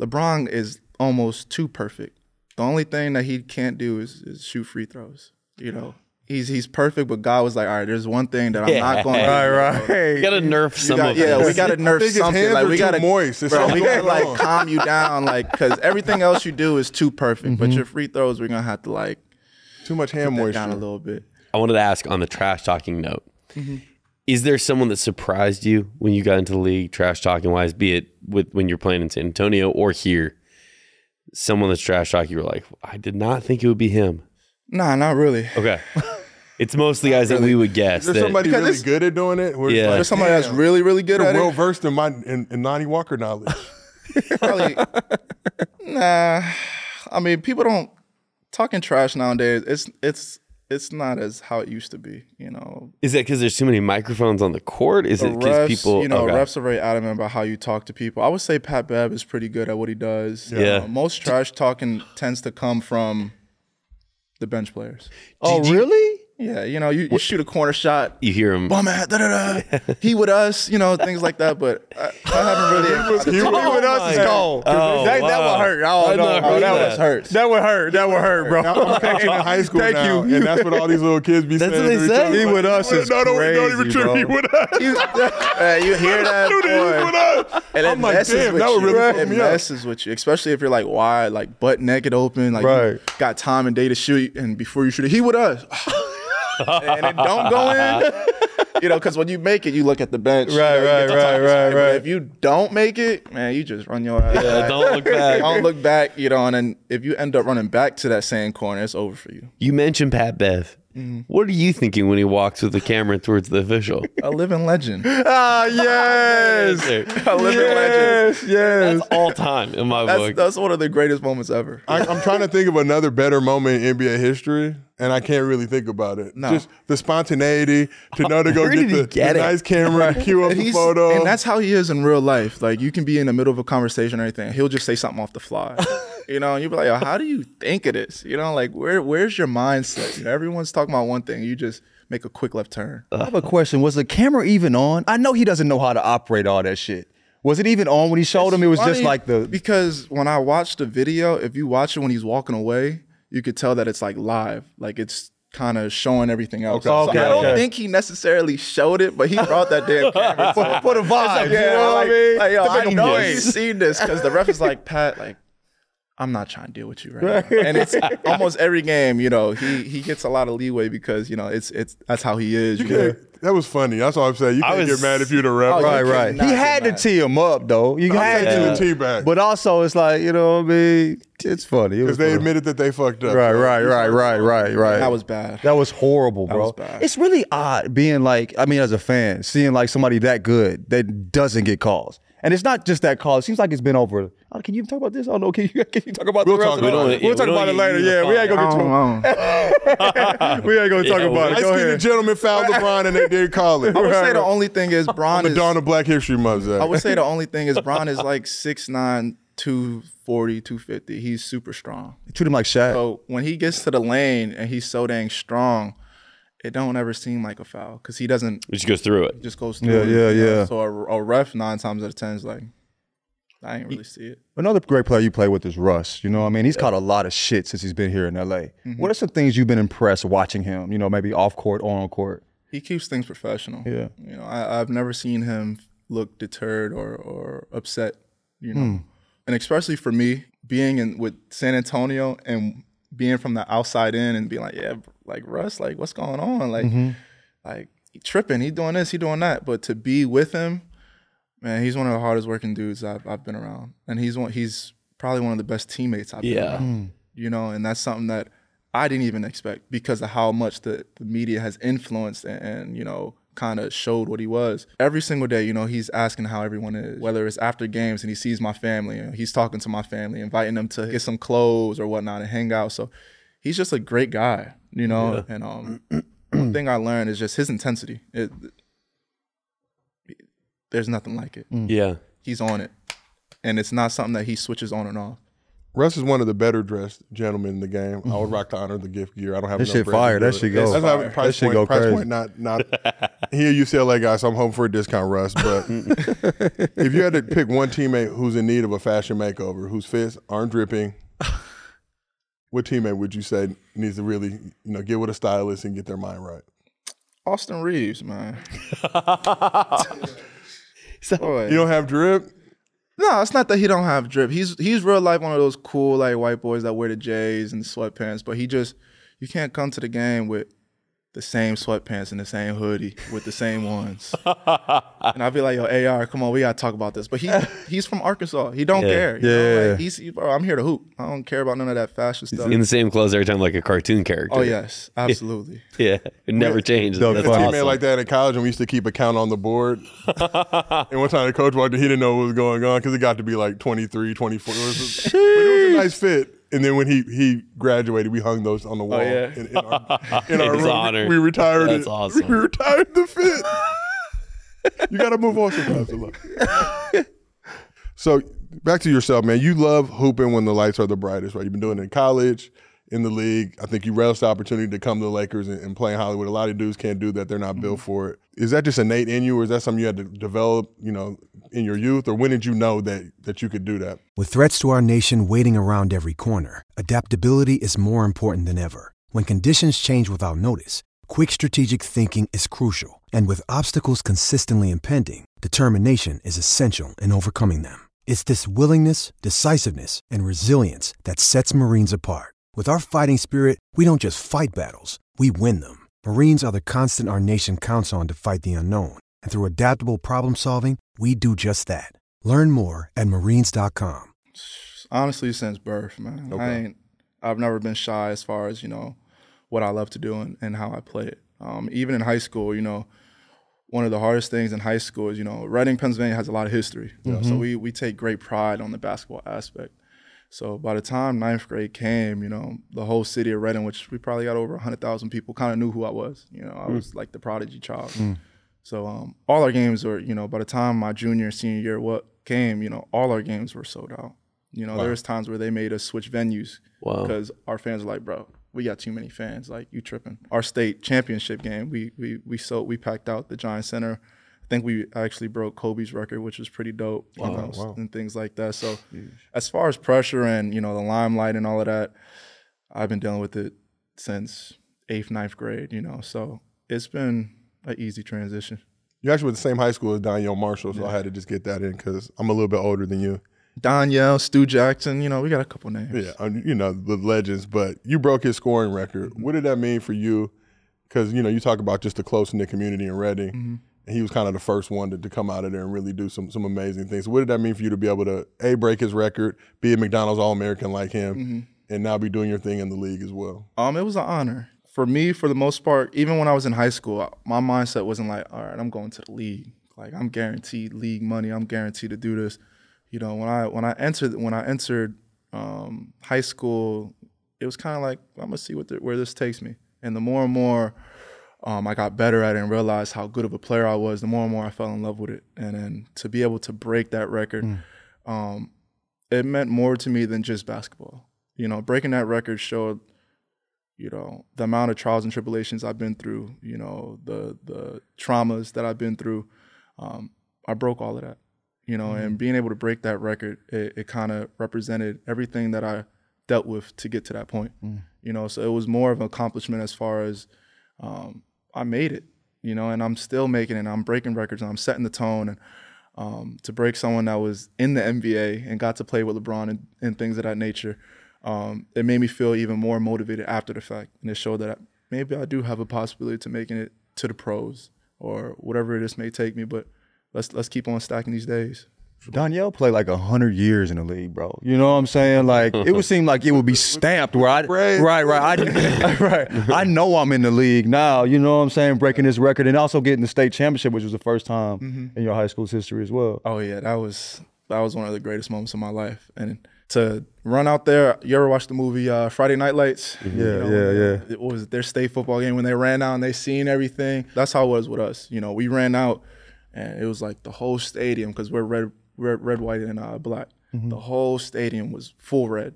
[SPEAKER 2] LeBron is almost too perfect the only thing that he can't do is, is shoot free throws you know he's he's perfect but God was like all right there's one thing that I'm not going to
[SPEAKER 3] Right,
[SPEAKER 4] You gotta nerf some
[SPEAKER 2] got-
[SPEAKER 4] of
[SPEAKER 2] yeah,
[SPEAKER 4] this.
[SPEAKER 2] we got to nerf
[SPEAKER 5] think
[SPEAKER 2] something.
[SPEAKER 5] hands
[SPEAKER 2] Like we got to
[SPEAKER 5] moist. It's
[SPEAKER 2] bro. We got to
[SPEAKER 5] on.
[SPEAKER 2] like calm you down, like because everything else you do is too perfect.
[SPEAKER 5] Mm-hmm.
[SPEAKER 2] But your free throws, we're gonna have to like
[SPEAKER 5] Too much hand
[SPEAKER 2] put that down a little bit.
[SPEAKER 4] I wanted to ask on the trash talking note. Is there someone that surprised you when you got into the league, trash talking wise, be it with when you're playing in San Antonio or here? Someone that's trash talk you were like, I did not think it would be him.
[SPEAKER 2] Nah, not really.
[SPEAKER 4] Okay. it's mostly guys that we would guess.
[SPEAKER 5] Is there
[SPEAKER 4] that-
[SPEAKER 5] somebody really
[SPEAKER 2] it's-
[SPEAKER 5] good at doing it? Where it's
[SPEAKER 4] Yeah.
[SPEAKER 5] like,
[SPEAKER 2] There's somebody that's
[SPEAKER 5] damn,
[SPEAKER 2] really, really good
[SPEAKER 5] you're
[SPEAKER 2] at
[SPEAKER 5] well
[SPEAKER 2] it.
[SPEAKER 5] versed in my in, in Lonnie Walker knowledge.
[SPEAKER 2] Probably, nah. I mean, people don't talking trash nowadays. It's it's it's not as how it used to be. You know,
[SPEAKER 4] Is that because there's too many microphones on the court? Is
[SPEAKER 2] the
[SPEAKER 4] it because people?
[SPEAKER 2] you know,
[SPEAKER 4] okay.
[SPEAKER 2] refs are very adamant about how you talk to people. I would say Pat Bev is pretty good at what he does.
[SPEAKER 4] Yeah.
[SPEAKER 2] Uh, most trash talking tends to come from the bench players.
[SPEAKER 3] Oh,
[SPEAKER 4] do you-
[SPEAKER 3] really?
[SPEAKER 2] Yeah, you know, you, you shoot a corner shot,
[SPEAKER 4] You hear him.
[SPEAKER 2] bum at da da da. He with us, you know, things like that. But I, I haven't really. encountered
[SPEAKER 3] He
[SPEAKER 2] too oh many-
[SPEAKER 3] with us is
[SPEAKER 4] my
[SPEAKER 3] cold.
[SPEAKER 4] Oh,
[SPEAKER 3] that, that would hurt. Oh,
[SPEAKER 4] I've
[SPEAKER 3] no,
[SPEAKER 4] not
[SPEAKER 3] bro, that
[SPEAKER 4] that.
[SPEAKER 3] would hurt. That would hurt. That would hurt, bro.
[SPEAKER 5] I'm coaching in high school
[SPEAKER 3] Thank
[SPEAKER 5] now,
[SPEAKER 3] you.
[SPEAKER 5] and that's what all these little kids be
[SPEAKER 4] That's
[SPEAKER 5] saying.
[SPEAKER 4] what they say.
[SPEAKER 3] He with us
[SPEAKER 5] no,
[SPEAKER 3] is
[SPEAKER 5] don't, don't even
[SPEAKER 3] crazy,
[SPEAKER 5] trip.
[SPEAKER 3] bro.
[SPEAKER 5] He with us.
[SPEAKER 2] You, Hey, you hear that,
[SPEAKER 5] Dude, he with us.
[SPEAKER 2] And it
[SPEAKER 5] I'm like,
[SPEAKER 2] messes
[SPEAKER 5] damn,
[SPEAKER 2] with
[SPEAKER 5] that would
[SPEAKER 2] you.
[SPEAKER 5] really fuck
[SPEAKER 2] it messes with you, especially if you're like wide, like butt naked open, like got time and day to shoot, and before you shoot it, he with us, and it don't go in. You know, because when you make it, you look at the bench. you
[SPEAKER 3] Right,
[SPEAKER 2] know, you
[SPEAKER 3] right, right, right, right.
[SPEAKER 2] If you don't make it, man, you just run your ass.
[SPEAKER 4] Yeah,
[SPEAKER 2] back.
[SPEAKER 4] don't look back.
[SPEAKER 2] don't look back. You know, and then if you end up running back to that same corner, it's over for you.
[SPEAKER 4] You mentioned Pat Bev.
[SPEAKER 2] Mm-hmm.
[SPEAKER 4] What are you thinking when he walks with the camera towards the official?
[SPEAKER 2] A living legend.
[SPEAKER 3] Ah, yes.
[SPEAKER 2] A living legend.
[SPEAKER 3] Yes, yes.
[SPEAKER 4] That's all time in my
[SPEAKER 2] That's,
[SPEAKER 4] book.
[SPEAKER 2] that's one of the greatest moments ever.
[SPEAKER 5] I, I'm trying to think of another better moment in NBA history, and I can't really think about it.
[SPEAKER 2] No.
[SPEAKER 5] Just the spontaneity to know to go
[SPEAKER 4] Where
[SPEAKER 5] get the,
[SPEAKER 4] get
[SPEAKER 5] the nice camera, to cue up the photo.
[SPEAKER 2] And that's how he is in real life. Like you can be in the middle of a conversation or anything. He'll just say something off the fly. you know, and you'll be like, Yo, how do you think of this? You know, like where where's your mindset? You know, everyone's talking about one thing. You just make a quick left turn.
[SPEAKER 3] I have a question. Was the camera even on? I know he doesn't know how to operate all that shit. Was it even on when he showed him? It was just like the.
[SPEAKER 2] because when I watched the video, if you watch it when he's walking away, you could tell that it's like live. Like it's kind of showing everything else.
[SPEAKER 3] Okay.
[SPEAKER 2] So
[SPEAKER 3] Okay,
[SPEAKER 2] I don't think he necessarily showed it, but he brought that damn camera.
[SPEAKER 3] For, for the vibe.
[SPEAKER 2] yeah,
[SPEAKER 3] you know
[SPEAKER 2] like,
[SPEAKER 3] what I mean?
[SPEAKER 2] like, yo, I know you've seen this because the ref is like, Pat, like, I'm not trying to deal with you right now. And it's almost every game, you know, he he gets a lot of leeway because you know it's it's that's how he is.
[SPEAKER 5] You
[SPEAKER 2] you
[SPEAKER 5] that was funny. That's all I'm saying. You
[SPEAKER 4] I
[SPEAKER 5] can't
[SPEAKER 4] was-
[SPEAKER 5] get mad if you're the ref.
[SPEAKER 2] Oh,
[SPEAKER 3] Right,
[SPEAKER 2] you
[SPEAKER 3] right. He
[SPEAKER 2] get
[SPEAKER 3] had to
[SPEAKER 2] mad.
[SPEAKER 3] tee him up though. You
[SPEAKER 5] I'm
[SPEAKER 3] had
[SPEAKER 5] taking
[SPEAKER 3] to.
[SPEAKER 5] the tee back.
[SPEAKER 3] But also, it's like you know, what I mean, it's funny. It was
[SPEAKER 5] Because they
[SPEAKER 3] funny.
[SPEAKER 5] admitted that they fucked up.
[SPEAKER 3] Right,
[SPEAKER 5] So
[SPEAKER 3] right,
[SPEAKER 5] you
[SPEAKER 3] right,
[SPEAKER 5] start-
[SPEAKER 3] right, right, right.
[SPEAKER 2] That was bad.
[SPEAKER 3] That was horrible, bro.
[SPEAKER 2] was bad.
[SPEAKER 3] It's really odd being like, I mean, as a fan, seeing like somebody that good that doesn't get calls. And it's not just that call. It seems like it's been over. Oh, can you talk about this? Oh, I don't know. Can you, can you talk about
[SPEAKER 5] We'll
[SPEAKER 3] the rest
[SPEAKER 5] talk
[SPEAKER 3] of it?
[SPEAKER 5] about it.
[SPEAKER 3] We'll
[SPEAKER 4] Yeah,
[SPEAKER 3] talk
[SPEAKER 4] we
[SPEAKER 3] about it
[SPEAKER 4] don't
[SPEAKER 3] later.
[SPEAKER 4] need you to
[SPEAKER 3] Yeah, we ain't gonna get
[SPEAKER 2] know.
[SPEAKER 3] to We ain't gonna talk
[SPEAKER 4] Yeah,
[SPEAKER 3] about it.
[SPEAKER 5] Light
[SPEAKER 3] Go
[SPEAKER 5] skinned
[SPEAKER 3] ahead.
[SPEAKER 5] gentleman fouled LeBron and they did call it.
[SPEAKER 2] I would say the only thing is Bron
[SPEAKER 5] the
[SPEAKER 2] is.
[SPEAKER 5] dawn of Black History Month, Zach.
[SPEAKER 2] I would say the only thing is Bron is like 6'9", 240, 250. He's super strong.
[SPEAKER 3] Treat him like Shaq.
[SPEAKER 2] So when he gets to the lane and he's so dang strong, it don't ever seem like a foul because he doesn't
[SPEAKER 4] It just goes through it.
[SPEAKER 2] just goes through.
[SPEAKER 3] Yeah,
[SPEAKER 2] it,
[SPEAKER 3] yeah,
[SPEAKER 2] you know?
[SPEAKER 3] yeah.
[SPEAKER 2] So a, a ref nine times out of ten is like, I ain't really see it.
[SPEAKER 3] Another great player you play with is Russ. You know, what I mean, he's caught a lot of shit since he's been here in LA.
[SPEAKER 2] Mm-hmm.
[SPEAKER 3] What are some things you've been impressed watching him? You know, maybe off court or on court.
[SPEAKER 2] He keeps things professional.
[SPEAKER 3] Yeah.
[SPEAKER 2] You know, I, I've never seen him look deterred or or upset. You know, and especially for me being in with San Antonio and being from the outside in and being like, yeah, like Russ, like what's going on? Like, mm-hmm. like he tripping, he doing this, he doing that. But to be with him, man, he's one of the hardest working dudes I've I've been around, and he's one he's probably one of the best teammates I've been
[SPEAKER 4] Yeah.
[SPEAKER 2] around. Mm. You know, and that's something that I didn't even expect because of how much the, the media has influenced and, and you know kind of showed what he was. Every single day, you know, he's asking how everyone is. Whether it's after games and he sees my family, and he's talking to my family, inviting them to get some clothes or whatnot and hang out. So he's just a great guy, you know. And um, one thing I learned is just his intensity. It, there's nothing like it.
[SPEAKER 4] Yeah.
[SPEAKER 2] He's on it, and it's not something that he switches on and off.
[SPEAKER 5] Russ is one of the better dressed gentlemen in the game. I would mm-hmm. rock to honor the gift gear. I don't have
[SPEAKER 3] That
[SPEAKER 5] enough
[SPEAKER 3] shit
[SPEAKER 5] bread
[SPEAKER 3] fire. That
[SPEAKER 5] it.
[SPEAKER 3] shit go.
[SPEAKER 5] That's how
[SPEAKER 2] fire.
[SPEAKER 5] price
[SPEAKER 3] That shit
[SPEAKER 5] point.
[SPEAKER 3] go
[SPEAKER 5] price
[SPEAKER 3] crazy.
[SPEAKER 5] point. Not not. He a UCLA guy, so I'm hoping for a discount, Russ. But if you had to pick one teammate who's in need of a fashion makeover, whose fits aren't dripping, what teammate would you say needs to really, you know, get with a stylist and get their mind right?
[SPEAKER 2] Austin Reaves, man. Boy.
[SPEAKER 5] You don't have drip.
[SPEAKER 2] No, it's not that he don't have drip. He's he's real life one of those cool like white boys that wear the J's and sweatpants. But he just you can't come to the game with the same sweatpants and the same hoodie with the same ones. and I'll be like, yo, AR, come on, we gotta talk about this. But he he's from Arkansas. He don't
[SPEAKER 4] Yeah.
[SPEAKER 2] care. you know?
[SPEAKER 3] Yeah.
[SPEAKER 2] Like, he's he- bro, I'm here to hoop. I don't care about none of that fashion stuff.
[SPEAKER 4] In the same clothes every time, like a cartoon character.
[SPEAKER 2] oh yes, absolutely.
[SPEAKER 4] Yeah. It never changes.
[SPEAKER 3] Doug
[SPEAKER 4] That's
[SPEAKER 5] a
[SPEAKER 3] Funny.
[SPEAKER 5] teammate like that in college, and we used to keep a count on the board. and one time the coach walked in, he didn't know what was going on because it got to be like 23, 24. It was, a, but it was a nice fit. And then when he he graduated, we hung those on the oh, wall
[SPEAKER 2] yeah.
[SPEAKER 5] in, in our, in our
[SPEAKER 4] His
[SPEAKER 5] room.
[SPEAKER 4] honor.
[SPEAKER 5] We retired
[SPEAKER 4] That's
[SPEAKER 5] it.
[SPEAKER 4] awesome.
[SPEAKER 5] We retired the fit. you got to move on sometimes. so back to yourself, man. You love hooping when the lights are the brightest, right? You've been doing it in college. In the league. I think you relish the opportunity to come to the Lakers and, and play in Hollywood. A lot of dudes can't do that; they're not mm-hmm. built for it. Is that just innate in you, or is that something you had to develop, you know, in your youth, or when did you know that that you could do that?
[SPEAKER 8] With threats to our nation waiting around every corner, adaptability is more important than ever. When conditions change without notice, quick strategic thinking is crucial. And with obstacles consistently impending, determination is essential in overcoming them. It's this willingness, decisiveness, and resilience that sets Marines apart. With our fighting spirit, we don't just fight battles, we win them. Marines are the constant our nation counts on to fight the unknown. And through adaptable problem solving, we do just that. Learn more at marines.com.
[SPEAKER 2] honestly since birth, man. I ain't. I've never been shy as far as you know what I love to do and, and how I play it. Um, even in high school, you know, one of the hardest things in high school is you know Reading, Pennsylvania has a lot of history. You know, so we we take great pride on the basketball aspect. So by the time ninth grade came, you know, the whole city of Reading, which we probably got over hundred thousand people, kind of knew who I was. You know, I was like the prodigy child. So um, all our games were, you know, by the time my junior and senior year what came, you know, all our games were sold out. You know, there was times where they made us switch venues
[SPEAKER 4] Wow.
[SPEAKER 2] because our fans were like, bro, we got too many fans. Like you tripping. Our state championship game, we we we sold, we packed out the Giant Center. I think we actually broke Kobe's record, which was pretty dope. you know, and things like that. So as far as pressure and you know the limelight and all of that, I've been dealing with it since eighth, ninth grade. You know, so it's been an easy transition.
[SPEAKER 5] You actually went the same high school as Donyell Marshall, so I had to just get that in because I'm a little bit older than you.
[SPEAKER 2] Donyell, Stu Jackson, you know, we got a couple names.
[SPEAKER 5] Yeah, um, you know the legends, but you broke his scoring record. What did that mean for you? Because you know you talk about just the close knit community in Reading, and he was kind of the first one to, to come out of there and really do some some amazing things. What did that mean for you to be able to a break his record, be a McDonald's All American like him, and now be doing your thing in the league as well?
[SPEAKER 2] Um, it was an honor for me. For the most part, even when I was in high school, my mindset wasn't like, all right, I'm going to the league. Like I'm guaranteed league money. I'm guaranteed to do this. You know, when I when I entered when I entered um, high school, it was kind of like I'm gonna see what the, where this takes me. And the more and more um, I got better at it and realized how good of a player I was, the more and more I fell in love with it. And then to be able to break that record, um, it meant more to me than just basketball. You know, breaking that record showed, you know, the amount of trials and tribulations I've been through. You know, the the traumas that I've been through. Um, I broke all of that. You know, and being able to break that record, it, it kind of represented everything that I dealt with to get to that point. You know, so it was more of an accomplishment as far as um, I made it. You know, and I'm still making it. And I'm breaking records and I'm setting the tone. And um, to break someone that was in the NBA and got to play with LeBron and, and things of that nature, um, it made me feel even more motivated after the fact. And it showed that maybe I do have a possibility to making it to the pros or whatever this may take me. But let's let's keep on stacking these days.
[SPEAKER 3] Donyell played like a hundred years in the league, bro. You know what I'm saying? Like it would seem like it would be stamped where I
[SPEAKER 5] Right.
[SPEAKER 3] right, right, I, right. I know I'm in the league now. You know what I'm saying? Breaking this record and also getting the state championship, which was the first time in your high school's history as well.
[SPEAKER 2] Oh yeah, that was that was one of the greatest moments of my life. And to run out there, you ever watch the movie uh, Friday Night Lights?
[SPEAKER 3] Yeah, yeah, yeah.
[SPEAKER 2] It was their state football game when they ran out and they seen everything. That's how it was with us. You know, we ran out and it was like the whole stadium because we're red, red, red, white, and uh, black.
[SPEAKER 3] Mm-hmm.
[SPEAKER 2] The whole stadium was full red,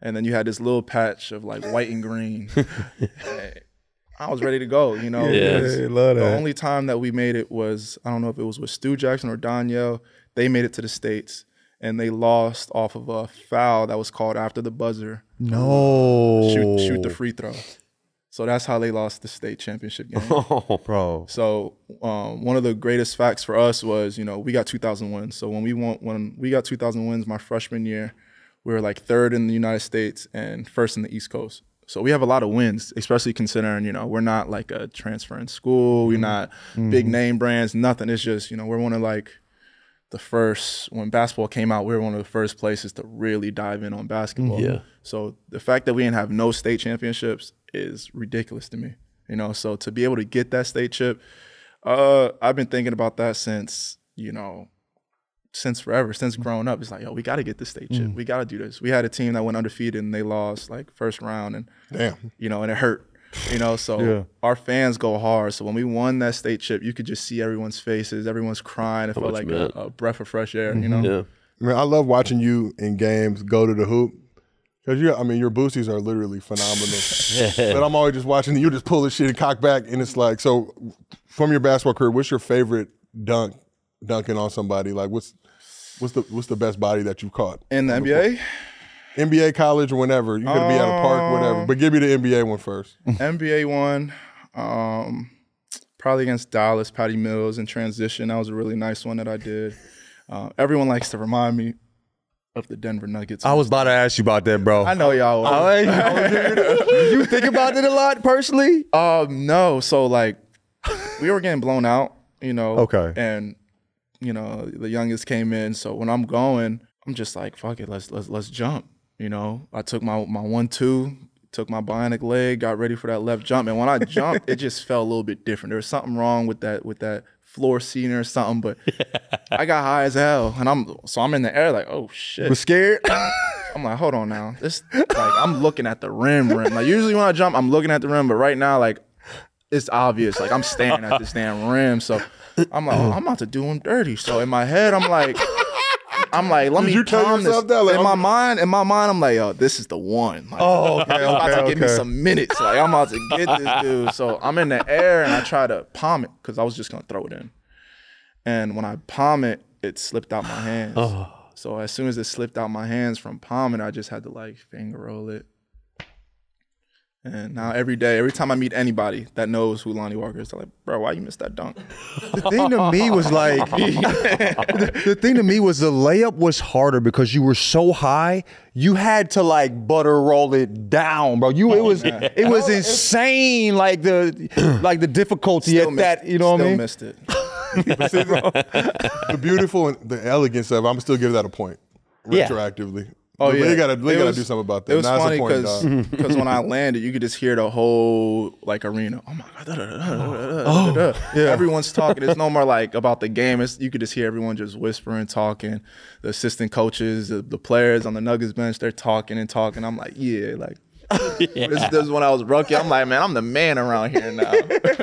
[SPEAKER 2] and then you had this little patch of like white and green. I was ready to go. You know,
[SPEAKER 4] Yeah.
[SPEAKER 2] because
[SPEAKER 3] Yeah,
[SPEAKER 2] the only time that we made it was I don't know if it was with Stu Jackson or Donyell. They made it to the states. And they lost off of a foul that was called after the buzzer
[SPEAKER 3] No,
[SPEAKER 2] shoot shoot the free throw. So that's how they lost the state championship game.
[SPEAKER 3] Oh, bro.
[SPEAKER 2] so um, one of the greatest facts for us was, you know, we got 2,000 wins. So when we won, when we got 2,000 wins my freshman year, we were like third in the United States and first in the East Coast. So we have a lot of wins, especially considering, you know, we're not like a transferring school, we're mm-hmm. not mm-hmm. big name brands, nothing. It's just, you know, we're one of like the first when basketball came out, we were one of the first places to really dive in on basketball. Mm-hmm.
[SPEAKER 4] Yeah.
[SPEAKER 2] So the fact that we didn't have no state championships is ridiculous to me. You know, so to be able to get that state chip, uh, I've been thinking about that since, you know, since forever, since mm. growing up. It's like, yo, we got to get the state chip. Mm. We got to do this. We had a team that went undefeated and they lost like first round, and
[SPEAKER 5] Damn.
[SPEAKER 2] you know, and it hurt. You know, so
[SPEAKER 3] Yeah.
[SPEAKER 2] our fans go hard. So when we won that state chip, you could just see everyone's faces. Everyone's crying. It felt like a, a breath of fresh air. You mm-hmm. know,
[SPEAKER 4] Yeah.
[SPEAKER 5] Man, I love watching you in games go to the hoop. Because you, I mean, your boosties are literally phenomenal. but I'm always just watching you just pull this shit and cock back, and it's like, so from your basketball career, what's your favorite dunk, dunking on somebody? Like, what's what's the what's the best body that you've caught?
[SPEAKER 2] In the NBA,
[SPEAKER 5] NBA, college, or whenever you could be at a park, whatever. But give me the NBA one first.
[SPEAKER 2] NBA one, um, probably against Dallas, Patty Mills in transition. That was a really nice one that I did. Uh, everyone likes to remind me of the Denver Nuggets.
[SPEAKER 3] I was about to ask you about that, bro.
[SPEAKER 2] I know y'all. Were.
[SPEAKER 3] hey, you think about it a lot personally?
[SPEAKER 2] Um, no. So like, we were getting blown out, you know.
[SPEAKER 3] Okay.
[SPEAKER 2] And you know, the youngest came in. So when I'm going, I'm just like, fuck it, let's let's let's jump. You know, I took my my one two, took my bionic leg, got ready for that left jump, and when I jumped, it just felt a little bit different. There was something wrong with that with that floor seating or something, but I got high as hell, and I'm so I'm in the air like, oh shit.
[SPEAKER 3] Was scared?
[SPEAKER 2] I'm like, hold on now. This like I'm looking at the rim rim. Like usually when I jump, I'm looking at the rim, but right now, like it's obvious. Like I'm staring at this damn rim. So I'm like, oh, I'm about to do him dirty. So in my head, I'm like, I'm like, let me
[SPEAKER 5] you tell
[SPEAKER 2] calm this.
[SPEAKER 5] that? Like,
[SPEAKER 2] in my
[SPEAKER 5] I'm-
[SPEAKER 2] mind, in my mind, I'm like, yo, this is the one. Like,
[SPEAKER 3] Oh, okay,
[SPEAKER 2] he's about
[SPEAKER 3] okay,
[SPEAKER 2] to give me some minutes. Like I'm about to get this dude. So I'm in the air and I try to palm it because I was just gonna throw it in. And when I palm it, it slipped out my hands. Oh. So as soon as it slipped out my hands from palming, I just had to like finger roll it. And now every day, every time I meet anybody that knows who Lonnie Walker is, they're like, bro, why you missed that dunk?
[SPEAKER 3] the thing to me was like the, the thing to me was the layup was harder because you were so high you had to like butter roll it down bro you it oh, was it was insane like the like the difficulty
[SPEAKER 2] Still
[SPEAKER 3] at
[SPEAKER 2] missed-
[SPEAKER 3] that you know what I mean
[SPEAKER 2] missed it.
[SPEAKER 5] the beautiful and the elegance of, I'm still give that a point
[SPEAKER 4] Yeah.
[SPEAKER 5] Retroactively.
[SPEAKER 2] Oh
[SPEAKER 5] But
[SPEAKER 2] yeah,
[SPEAKER 5] They gotta, they
[SPEAKER 2] It
[SPEAKER 5] gotta
[SPEAKER 2] was-
[SPEAKER 5] do something about that.
[SPEAKER 2] It was
[SPEAKER 5] Nah,
[SPEAKER 2] funny because because when I landed, you could just hear the whole like arena. Oh my god! da, da, da, da, da, da, da, da. Oh. Everyone's talking. It's no more like about the game. It's you could just hear everyone just whispering, talking. The assistant coaches, the, the players on the Nuggets bench, they're talking and talking. I'm like, yeah, like. This, this is when I was rookie. I'm like, man, I'm the man around here now.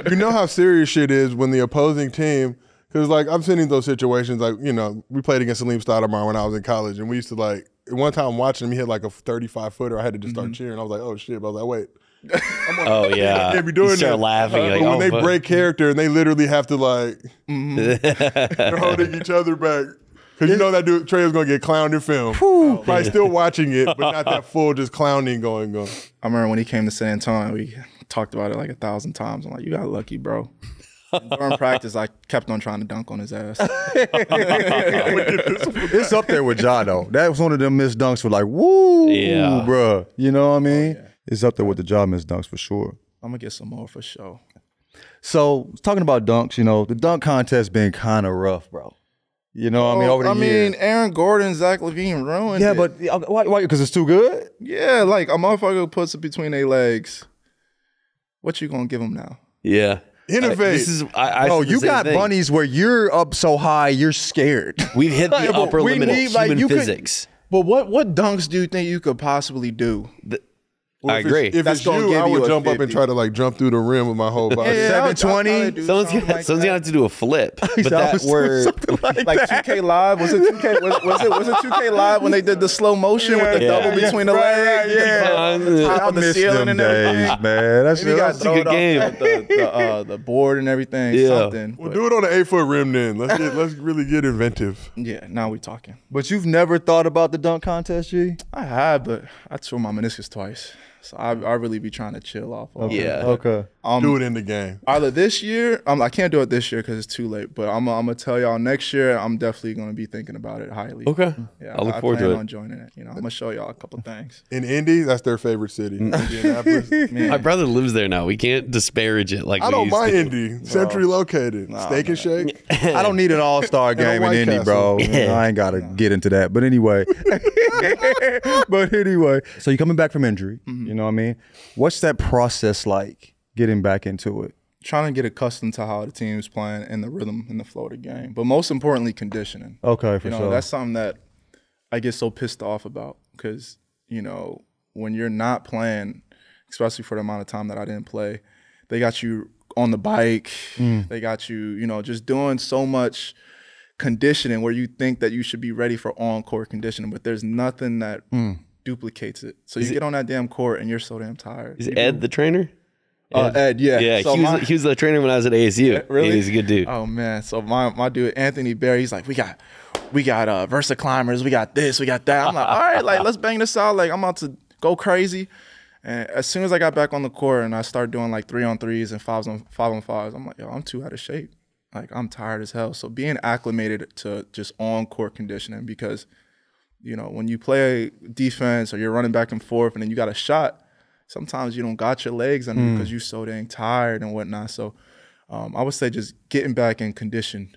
[SPEAKER 5] you know how serious shit is when the opposing team, because like I've seen in those situations, like you know, we played against Salim Stoudemire when I was in college, and we used to like one time watching him, he hit like a 35 footer. I had to just
[SPEAKER 2] Mm-hmm.
[SPEAKER 5] start cheering. I was like, oh shit! But I was like, wait.
[SPEAKER 4] Oh yeah,
[SPEAKER 5] can't be doing
[SPEAKER 4] you start
[SPEAKER 5] that.
[SPEAKER 4] laughing. Like,
[SPEAKER 5] But when
[SPEAKER 4] oh,
[SPEAKER 5] they
[SPEAKER 4] fuck.
[SPEAKER 5] break character and they literally have to like,
[SPEAKER 2] Mm-hmm.
[SPEAKER 5] they're holding each other back. Cause you know that dude Trey is gonna get clowned in film. Probably still watching it, but not that full just clowning going on.
[SPEAKER 2] I remember when he came to San Antonio, we talked about it like a thousand times. I'm like, you got lucky, bro. During practice, I kept on trying to dunk on his ass.
[SPEAKER 3] it's up there with Ja though that was one of them missed dunks for like woo
[SPEAKER 4] Yeah.
[SPEAKER 3] bruh you know what I mean it's up there with the Ja missed dunks for sure
[SPEAKER 2] I'm gonna get some more for sure.
[SPEAKER 3] so talking about dunks you know the dunk contest been kind of rough bro you know what I mean over the
[SPEAKER 2] Oh, I
[SPEAKER 3] years
[SPEAKER 2] mean, Aaron Gordon, Zach LaVine ruined
[SPEAKER 3] yeah
[SPEAKER 2] it.
[SPEAKER 3] but uh, why why because it's too good
[SPEAKER 2] yeah, like a motherfucker puts it between their legs. What you gonna give him now?
[SPEAKER 4] yeah.
[SPEAKER 5] Innovate.
[SPEAKER 4] I, this is. I, I
[SPEAKER 3] Oh, you got
[SPEAKER 4] thing.
[SPEAKER 3] bunnies where you're up so high, you're scared.
[SPEAKER 4] We've hit the upper limit
[SPEAKER 3] need,
[SPEAKER 4] of
[SPEAKER 3] like,
[SPEAKER 4] human
[SPEAKER 3] could-
[SPEAKER 4] physics.
[SPEAKER 2] But what what dunks do you think you could possibly do?
[SPEAKER 5] Well,
[SPEAKER 4] I
[SPEAKER 5] if it's-
[SPEAKER 4] agree.
[SPEAKER 5] If
[SPEAKER 2] That's
[SPEAKER 5] it's you,
[SPEAKER 2] give
[SPEAKER 5] I would
[SPEAKER 2] a
[SPEAKER 5] jump up and try to like jump through the rim with my whole body.
[SPEAKER 2] I
[SPEAKER 3] 720?
[SPEAKER 4] Someone's gonna,
[SPEAKER 2] like
[SPEAKER 4] someone's gonna have to do a flip, but that were
[SPEAKER 2] like 2K Live. Was it 2K? Was, was it was it 2K Live when they did the slow motion with the
[SPEAKER 4] Yeah.
[SPEAKER 2] double
[SPEAKER 4] Yeah.
[SPEAKER 2] between the
[SPEAKER 3] Right,
[SPEAKER 2] legs?
[SPEAKER 3] right, yeah.
[SPEAKER 2] Tied on the
[SPEAKER 3] miss
[SPEAKER 2] ceiling
[SPEAKER 3] them
[SPEAKER 2] and
[SPEAKER 3] days,
[SPEAKER 2] everything.
[SPEAKER 3] man. That's
[SPEAKER 2] Maybe you got
[SPEAKER 4] a
[SPEAKER 2] thrown
[SPEAKER 4] good game.
[SPEAKER 2] The, the, the, uh, the board and everything.
[SPEAKER 4] Yeah.
[SPEAKER 2] Something.
[SPEAKER 5] Well,
[SPEAKER 2] But,
[SPEAKER 5] do it on an eight foot rim then. Let's get, let's really get inventive.
[SPEAKER 2] yeah. Now we're talking.
[SPEAKER 3] But you've never thought about the dunk contest, G?
[SPEAKER 2] I have, but I tore my meniscus twice, so I I really be trying to chill off. of it.
[SPEAKER 4] Yeah.
[SPEAKER 3] Okay.
[SPEAKER 2] Um,
[SPEAKER 5] do it in the game.
[SPEAKER 2] Either this year, um, I can't do it this year because it's too late. But I'm, I'm gonna tell y'all next year. I'm definitely gonna be thinking about it highly.
[SPEAKER 4] okay.
[SPEAKER 2] Yeah,
[SPEAKER 4] I'll look
[SPEAKER 2] I
[SPEAKER 4] forward
[SPEAKER 2] plan
[SPEAKER 4] to it.
[SPEAKER 2] on joining it. You know, I'm gonna show y'all a couple things.
[SPEAKER 5] In Indy, that's their favorite city. Indianapolis.
[SPEAKER 4] My brother lives there now. We can't disparage it like
[SPEAKER 5] I
[SPEAKER 4] we
[SPEAKER 5] don't
[SPEAKER 4] used
[SPEAKER 5] mind. Indy. Centrally located. Steak and shake.
[SPEAKER 3] I don't need an all star game in
[SPEAKER 5] White
[SPEAKER 3] Indy, bro. I ain't got to get into that. But anyway. but anyway. So you're coming back from injury. You know what I mean? What's that process like getting back into it?
[SPEAKER 2] Trying to get accustomed to how the team's playing and the rhythm and the flow of the game, but most importantly, conditioning.
[SPEAKER 3] Okay, for
[SPEAKER 2] you know,
[SPEAKER 3] sure.
[SPEAKER 2] that's something that I get so pissed off about because you know when you're not playing, especially for the amount of time that I didn't play, they got you on the bike.
[SPEAKER 3] Mm.
[SPEAKER 2] They got you, you know, just doing so much conditioning where you think that you should be ready for on-court conditioning, but there's nothing that
[SPEAKER 3] Mm.
[SPEAKER 2] Duplicates it. So you get on that damn court and you're so damn tired.
[SPEAKER 4] Is
[SPEAKER 2] You
[SPEAKER 4] Ed the trainer?
[SPEAKER 2] Uh, Ed, yeah.
[SPEAKER 4] Yeah,
[SPEAKER 2] So
[SPEAKER 4] he, was,
[SPEAKER 2] my-
[SPEAKER 4] he was the trainer when I was at ASU.
[SPEAKER 2] really?
[SPEAKER 4] He's a good dude.
[SPEAKER 2] Oh man, so my my dude Anthony Barry, he's like, we got we got uh Versa climbers, we got this, we got that. I'm like, all right, like let's bang this out. Like I'm about to go crazy. And as soon as I got back on the court and I started doing like three on threes and fives on five on fives, I'm like, yo, I'm too out of shape. Like I'm tired as hell. So being acclimated to just on court conditioning because, you know, when you play defense or you're running back and forth and then you got a shot, sometimes you don't got your legs under you because you're so dang tired and whatnot. So um, I would say just getting back in condition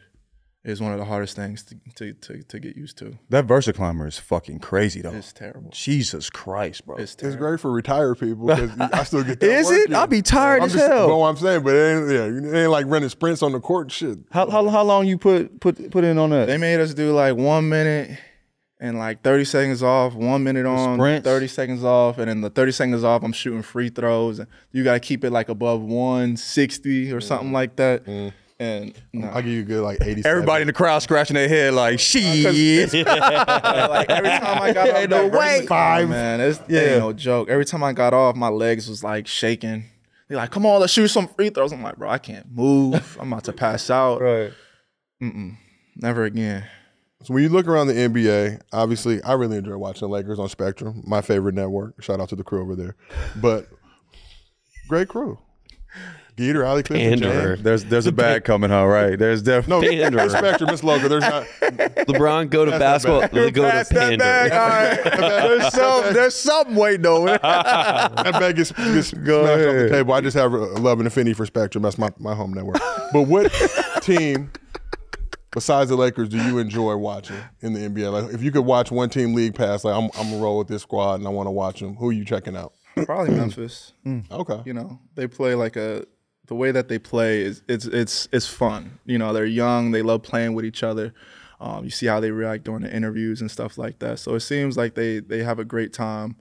[SPEAKER 2] is one of the hardest things to to, to, to get used to.
[SPEAKER 3] That Versa climber is fucking crazy though.
[SPEAKER 2] It's terrible.
[SPEAKER 3] Jesus Christ, bro.
[SPEAKER 2] It's
[SPEAKER 5] It's great for retired people because I still get that.
[SPEAKER 3] Is
[SPEAKER 5] work
[SPEAKER 3] it?
[SPEAKER 5] in.
[SPEAKER 3] I'll be tired
[SPEAKER 5] I'm
[SPEAKER 3] as
[SPEAKER 5] just,
[SPEAKER 3] hell.
[SPEAKER 5] But what I'm saying, but it ain't, yeah, it ain't like running sprints on the court. and Shit.
[SPEAKER 3] How, how how long you put put put in on that?
[SPEAKER 2] They made us do like one minute and like 30 seconds off, one minute on,
[SPEAKER 3] sprints?
[SPEAKER 2] 30 seconds off, and then the 30 seconds off, I'm shooting free throws. And you got to keep it like above 160 or mm-hmm. something like that. Mm-hmm. And no.
[SPEAKER 5] I'll give you a good like 80.
[SPEAKER 3] Everybody in the crowd scratching their head like, shit.
[SPEAKER 2] like every time I got off
[SPEAKER 3] no way.
[SPEAKER 2] vertical- Five. man, it's
[SPEAKER 3] Yeah.
[SPEAKER 2] ain't no joke. Every time I got off, my legs was like shaking. They're like, "Come on, let's shoot some free throws." I'm like, "Bro, I can't move. I'm about to pass out.
[SPEAKER 3] right. Mm-mm.
[SPEAKER 2] Never again."
[SPEAKER 5] So when you look around the NBA, obviously, I really enjoy watching the Lakers on Spectrum, my favorite network. Shout out to the crew over there. But great crew. Geeter, Allie Clifton,
[SPEAKER 4] Panderer.
[SPEAKER 3] There's there's a bag coming, huh? Right. There's definitely
[SPEAKER 5] No,
[SPEAKER 4] Panderer.
[SPEAKER 5] it's Spectrum. It's local. There's not.
[SPEAKER 4] LeBron go to basketball. They go to
[SPEAKER 3] Pass that bag. All right. there's some there's something waiting over there.
[SPEAKER 5] That bag gets, gets smashed off the
[SPEAKER 3] ahead.
[SPEAKER 5] table. I just have a love and affinity for Spectrum. That's my, my home network. But what team besides the Lakers do you enjoy watching in the NBA? Like, if you could watch one team league pass, like I'm, I'm gonna roll with this squad and I want to watch them. Who are you checking out?
[SPEAKER 2] Probably Memphis.
[SPEAKER 5] Okay.
[SPEAKER 2] You know, they play like a the way that they play is it's it's it's fun. You know, they're young, they love playing with each other. Um, you see how they react during the interviews and stuff like that. So it seems like they they have a great time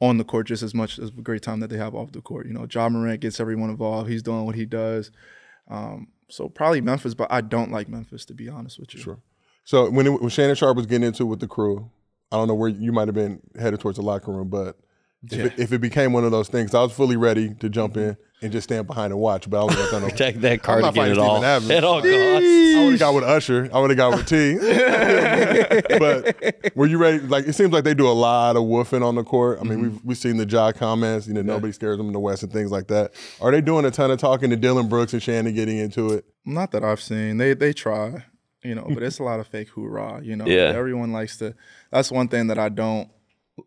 [SPEAKER 2] on the court just as much as a great time that they have off the court. You know, Ja Morant gets everyone involved. He's doing what he does. Um, so probably Memphis, but I don't like Memphis to be honest with you.
[SPEAKER 5] Sure. So when it, when Shannon Sharpe was getting into it with the crew, I don't know where you might have been headed towards the locker room, but if, it, if it became one of those things, I was fully ready to jump in and just stand behind and watch. But I was going to
[SPEAKER 4] Protect that
[SPEAKER 5] I'm not
[SPEAKER 4] cardigan
[SPEAKER 5] fighting
[SPEAKER 4] at all.
[SPEAKER 5] Adams.
[SPEAKER 4] At all costs.
[SPEAKER 5] I would have got with Usher. I would have got with T. but were you ready? Like it seems like they do a lot of woofing on the court. I mean,
[SPEAKER 2] Mm-hmm.
[SPEAKER 5] we've we've seen the jaw comments. You know, nobody scares them in the West and things like that. Are they doing a ton of talking to Dillon Brooks and Shannon getting into it?
[SPEAKER 2] Not that I've seen. They they try, you know, but it's a lot of fake hoorah. You know,
[SPEAKER 4] Yeah.
[SPEAKER 2] everyone likes to. That's one thing that I don't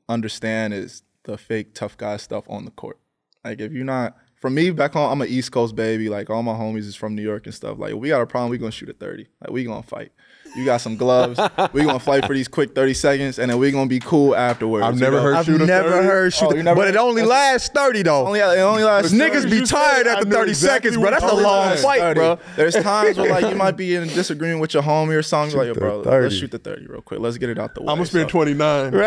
[SPEAKER 2] understand is the fake tough guy stuff on the court. Like if you're not, for me back home, I'm an East Coast baby. Like all my homies is from New York and stuff. Like we got a problem, we gonna shoot a thirty. Like we gonna fight. You got some gloves. we gonna fight for these quick thirty seconds, and then we gonna be cool afterwards.
[SPEAKER 5] I've never
[SPEAKER 2] you
[SPEAKER 5] never
[SPEAKER 2] know?
[SPEAKER 5] heard
[SPEAKER 3] I've
[SPEAKER 5] shoot
[SPEAKER 3] never
[SPEAKER 5] 30?
[SPEAKER 3] heard shoot,
[SPEAKER 2] Oh, you never
[SPEAKER 3] but it only lasts thirty though.
[SPEAKER 2] Only, it only lasts
[SPEAKER 3] Niggas be tired after thirty
[SPEAKER 5] exactly
[SPEAKER 3] seconds, bro. That's a long
[SPEAKER 5] saying.
[SPEAKER 3] fight, bro.
[SPEAKER 2] There's times where like you might be in disagreement with your homie or something. You're like, yo, bro,
[SPEAKER 3] the
[SPEAKER 2] let's
[SPEAKER 3] 30.
[SPEAKER 2] shoot the 30 real quick. Let's get it out the way.
[SPEAKER 5] I'm gonna spend
[SPEAKER 2] So-
[SPEAKER 5] 29.
[SPEAKER 3] bro,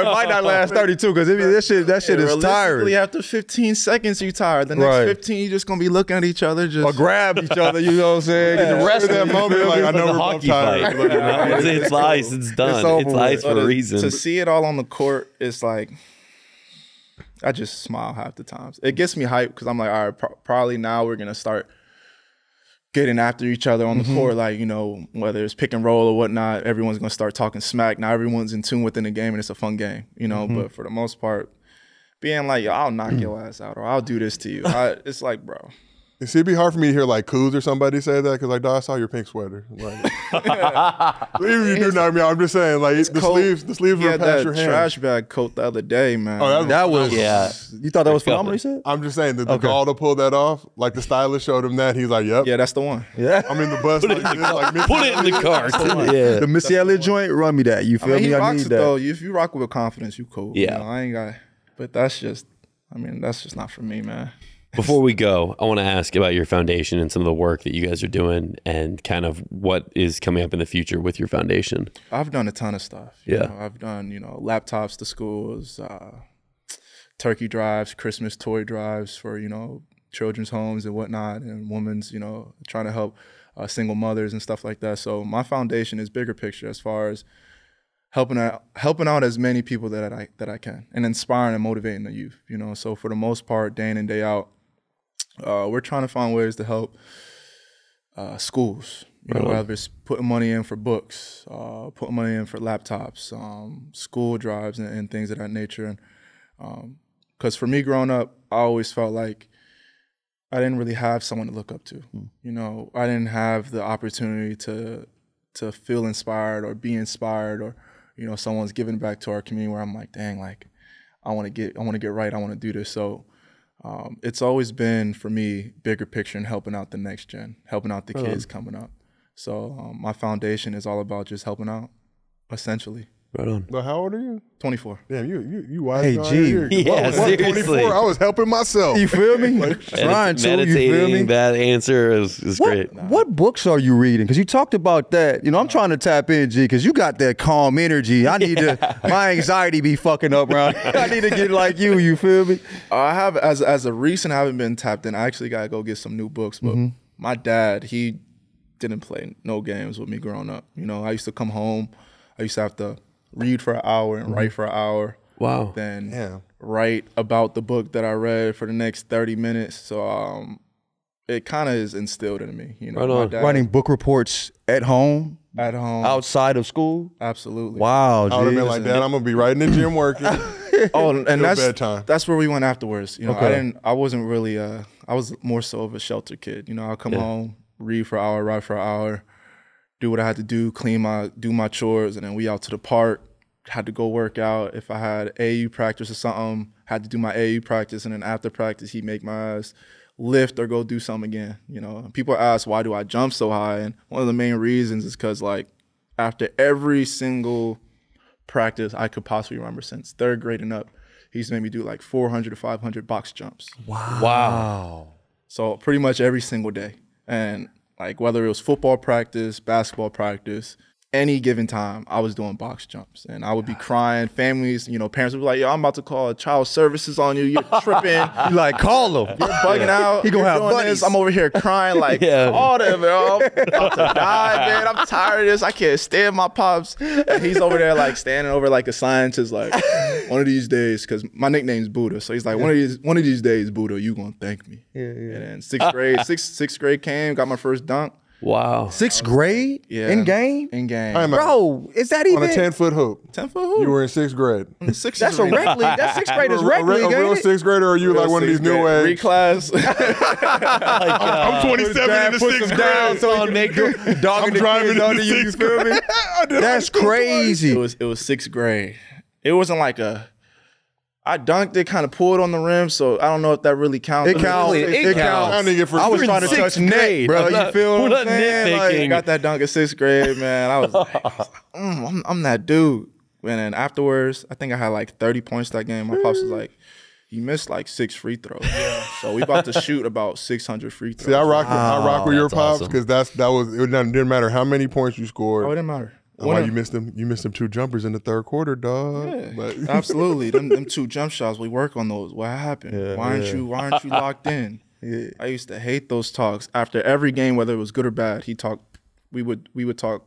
[SPEAKER 3] it might not last thirty two because that shit that shit is
[SPEAKER 2] Realistically,
[SPEAKER 3] tired.
[SPEAKER 2] after 15 seconds, you tired. The next
[SPEAKER 3] Right.
[SPEAKER 2] 15, you just gonna be looking at each other. Just
[SPEAKER 3] Or grab each other, you know what I'm saying? Get the rest of
[SPEAKER 5] That
[SPEAKER 3] that
[SPEAKER 5] moment,
[SPEAKER 3] moment.
[SPEAKER 5] like, I know
[SPEAKER 4] the
[SPEAKER 5] we're both
[SPEAKER 4] hockey
[SPEAKER 5] tired.
[SPEAKER 4] fight.
[SPEAKER 5] Look
[SPEAKER 4] it's, it's ice. It's done. It's,
[SPEAKER 3] over with.
[SPEAKER 4] ice for a reason.
[SPEAKER 2] To see it all on the court, it's like I just smile half the times. It gets me hyped because I'm like, all right, pro- probably now we're gonna start getting after each other on the
[SPEAKER 3] Mm-hmm.
[SPEAKER 2] court. Like you know, whether it's pick and roll or whatnot, everyone's gonna start talking smack. Now everyone's in tune within the game, and it's a fun game. You know,
[SPEAKER 3] Mm-hmm.
[SPEAKER 2] but for the most part. Being like, yo, I'll knock your ass out, or I'll do this to you. I, it's like, bro,
[SPEAKER 5] You see, it'd be hard for me to hear like Kuz or somebody say that because like, dog, I saw your pink sweater. Like, even you do know me, I'm just saying like the
[SPEAKER 2] coat-
[SPEAKER 5] sleeves, the sleeves
[SPEAKER 2] he
[SPEAKER 5] were past
[SPEAKER 2] that
[SPEAKER 5] your hand.
[SPEAKER 2] trash bag coat the other day, man.
[SPEAKER 5] Oh, that was-
[SPEAKER 3] That was
[SPEAKER 4] Yeah.
[SPEAKER 3] You thought that was
[SPEAKER 4] Felt
[SPEAKER 3] phenomenal? You said?
[SPEAKER 5] I'm just saying that the
[SPEAKER 3] Okay.
[SPEAKER 5] gall to pull that off, like the stylist showed him that. He's like, "Yep,
[SPEAKER 2] yeah, that's the one.
[SPEAKER 3] Yeah.
[SPEAKER 5] I'm in the bus." like, this, like,
[SPEAKER 4] Put it in the
[SPEAKER 5] car.
[SPEAKER 4] cart. yeah.
[SPEAKER 3] The Missy Elliott joint, run me that. You
[SPEAKER 2] I
[SPEAKER 3] feel
[SPEAKER 2] mean, he
[SPEAKER 3] me? I need
[SPEAKER 2] it
[SPEAKER 3] that.
[SPEAKER 2] though. If you rock with confidence, you cool. You
[SPEAKER 4] Yeah.
[SPEAKER 2] know, I ain't got. But that's just. I mean, that's just not for me, man.
[SPEAKER 4] Before we go, I want to ask about your foundation and some of the work that you guys are doing and kind of what is coming up in the future with your foundation.
[SPEAKER 2] I've done a ton of stuff. you
[SPEAKER 4] Yeah.
[SPEAKER 2] know. I've done you know laptops to schools, uh, turkey drives, Christmas toy drives for you know children's homes and whatnot, and women's you know trying to help uh, single mothers and stuff like that. So my foundation is bigger picture as far as helping out helping out as many people that I that I can and inspiring and motivating the youth. You know, so for the most part, day in and day out, uh, we're trying to find ways to help uh, schools. You know, whether it's putting money in for books, uh, putting money in for laptops, um, school drives, and, and things of that nature. And because for me growing up, I always felt like I didn't really have someone to look up to. You know, I didn't have the opportunity to to feel inspired or be inspired or you know someone's giving back to our community where I'm like, dang, like I want to get I want to get right. I want to do this. So um, it's always been for me bigger picture and helping out the next gen, helping out the kids coming up. So um, my foundation is all about just helping out, essentially.
[SPEAKER 4] Right on.
[SPEAKER 5] But how old are you?
[SPEAKER 2] 24.
[SPEAKER 5] Damn, you you you wise.
[SPEAKER 3] Hey,
[SPEAKER 5] guy
[SPEAKER 3] G.
[SPEAKER 4] Yeah,
[SPEAKER 5] I
[SPEAKER 4] seriously.
[SPEAKER 5] 24. I was helping myself.
[SPEAKER 3] You feel me? Trying to, you
[SPEAKER 4] Meditating
[SPEAKER 3] feel me?
[SPEAKER 4] that answer is, is
[SPEAKER 3] What,
[SPEAKER 4] great.
[SPEAKER 3] what books are you reading? Because you talked about that. You know, I'm trying to tap in, G, because you got that calm energy. I need to, my anxiety be fucking up, around. I need to get like you. You feel me?
[SPEAKER 2] I have as as a recent, I haven't been tapped in. I actually gotta go get some new books. But mm-hmm. my dad, he didn't play no games with me growing up. You know, I used to come home. I used to have to read for an hour and write for an hour.
[SPEAKER 4] Wow.
[SPEAKER 2] Then
[SPEAKER 5] Yeah.
[SPEAKER 2] write about the book that I read for the next thirty minutes. So um, it kind of is instilled in me. You know,
[SPEAKER 4] Right
[SPEAKER 2] dad
[SPEAKER 3] Writing book reports at home,
[SPEAKER 2] at home.
[SPEAKER 3] outside of school.
[SPEAKER 2] Absolutely.
[SPEAKER 3] Wow,
[SPEAKER 5] I would have been like, Dad, I'm gonna be right in the gym working.
[SPEAKER 2] Oh, and
[SPEAKER 5] Till
[SPEAKER 2] that's
[SPEAKER 5] bedtime.
[SPEAKER 2] that's where we went afterwards. You know, I didn't. I wasn't really. Uh, I was more so of a shelter kid. You know, I'll come home, read for an hour, write for an hour, do what I had to do, clean my, do my chores, and then we out to the park. Had to go work out. If I had AU practice or something, had to do my AU practice, and then after practice, he'd make my ass lift or go do something again. You know, people ask why do I jump so high, and one of the main reasons is because like after every single practice I could possibly remember since third grade and up. he's made me do like 400 to 500 box jumps.
[SPEAKER 4] Wow. Wow.
[SPEAKER 2] So pretty much every single day. And like whether it was football practice, basketball practice, any given time, I was doing box jumps. And I would be crying. Families, you know, parents would be like, yo, I'm about to call child services on you. You're tripping.
[SPEAKER 3] You like call him.
[SPEAKER 2] You're bugging out.
[SPEAKER 3] He gonna have buddies.
[SPEAKER 2] this. I'm over here crying like,
[SPEAKER 4] Yeah.
[SPEAKER 2] all them, bro. I'm about to die, man. I'm tired of this. I can't stand my pops. And he's over there like standing over like a scientist, like one of these days, because my nickname's Buddha. So he's like, one of these, one of these days, Buddha, you gonna thank me. Yeah, yeah. And then sixth grade, sixth sixth grade came, got my first dunk.
[SPEAKER 4] Wow.
[SPEAKER 3] Sixth grade
[SPEAKER 2] Yeah.
[SPEAKER 3] in game,
[SPEAKER 2] In game.
[SPEAKER 5] I'm
[SPEAKER 3] bro. Is that even?
[SPEAKER 5] on a 10 foot hoop.
[SPEAKER 2] ten foot hoop.
[SPEAKER 5] You were in sixth grade.
[SPEAKER 2] sixth
[SPEAKER 3] that's a rec league. That's sixth grade is
[SPEAKER 5] a,
[SPEAKER 3] rec league,
[SPEAKER 5] a real
[SPEAKER 3] ain't it?
[SPEAKER 5] sixth grader, or are you like one of these new age?
[SPEAKER 2] reclass.
[SPEAKER 5] I'm uh, 27 in the sixth grade.
[SPEAKER 3] so he make the dog
[SPEAKER 5] I'm
[SPEAKER 3] and the
[SPEAKER 5] driving
[SPEAKER 3] kids
[SPEAKER 5] in
[SPEAKER 3] under you. You feel me?
[SPEAKER 5] grade. I did
[SPEAKER 3] That's
[SPEAKER 5] high school
[SPEAKER 2] it
[SPEAKER 3] crazy.
[SPEAKER 2] was it was sixth grade. It wasn't like a. I dunked it, kind of pulled on the rim, so I don't know if that really counts.
[SPEAKER 3] It counts.
[SPEAKER 4] It
[SPEAKER 3] It,
[SPEAKER 4] counts.
[SPEAKER 3] counts.
[SPEAKER 5] I for
[SPEAKER 3] I was trying to touch
[SPEAKER 4] Sixth
[SPEAKER 3] net, bro.
[SPEAKER 4] I'm
[SPEAKER 3] You feel
[SPEAKER 4] we're
[SPEAKER 3] what
[SPEAKER 4] not
[SPEAKER 3] I'm saying? Like,
[SPEAKER 2] got that dunk at sixth grade, man. I was like, mm, I'm, I'm that dude. And then afterwards, I think I had like 30 points that game. My pops was like, you missed like six free throws. yeah. So we about to shoot about 600 free throws.
[SPEAKER 5] See, I rock, with, I rock with your
[SPEAKER 4] That's
[SPEAKER 5] pops
[SPEAKER 4] awesome.
[SPEAKER 5] because that's that was it didn't, didn't matter how many points you scored.
[SPEAKER 2] Oh, it didn't matter.
[SPEAKER 5] Why
[SPEAKER 2] One
[SPEAKER 5] you missed them? You missed them two jumpers in the third quarter, dog.
[SPEAKER 2] Yeah, absolutely. Them, them two jump shots, we work on those. What happened? why aren't you why aren't you locked in? I used to hate those talks. After every game, whether it was good or bad, he talked we would we would talk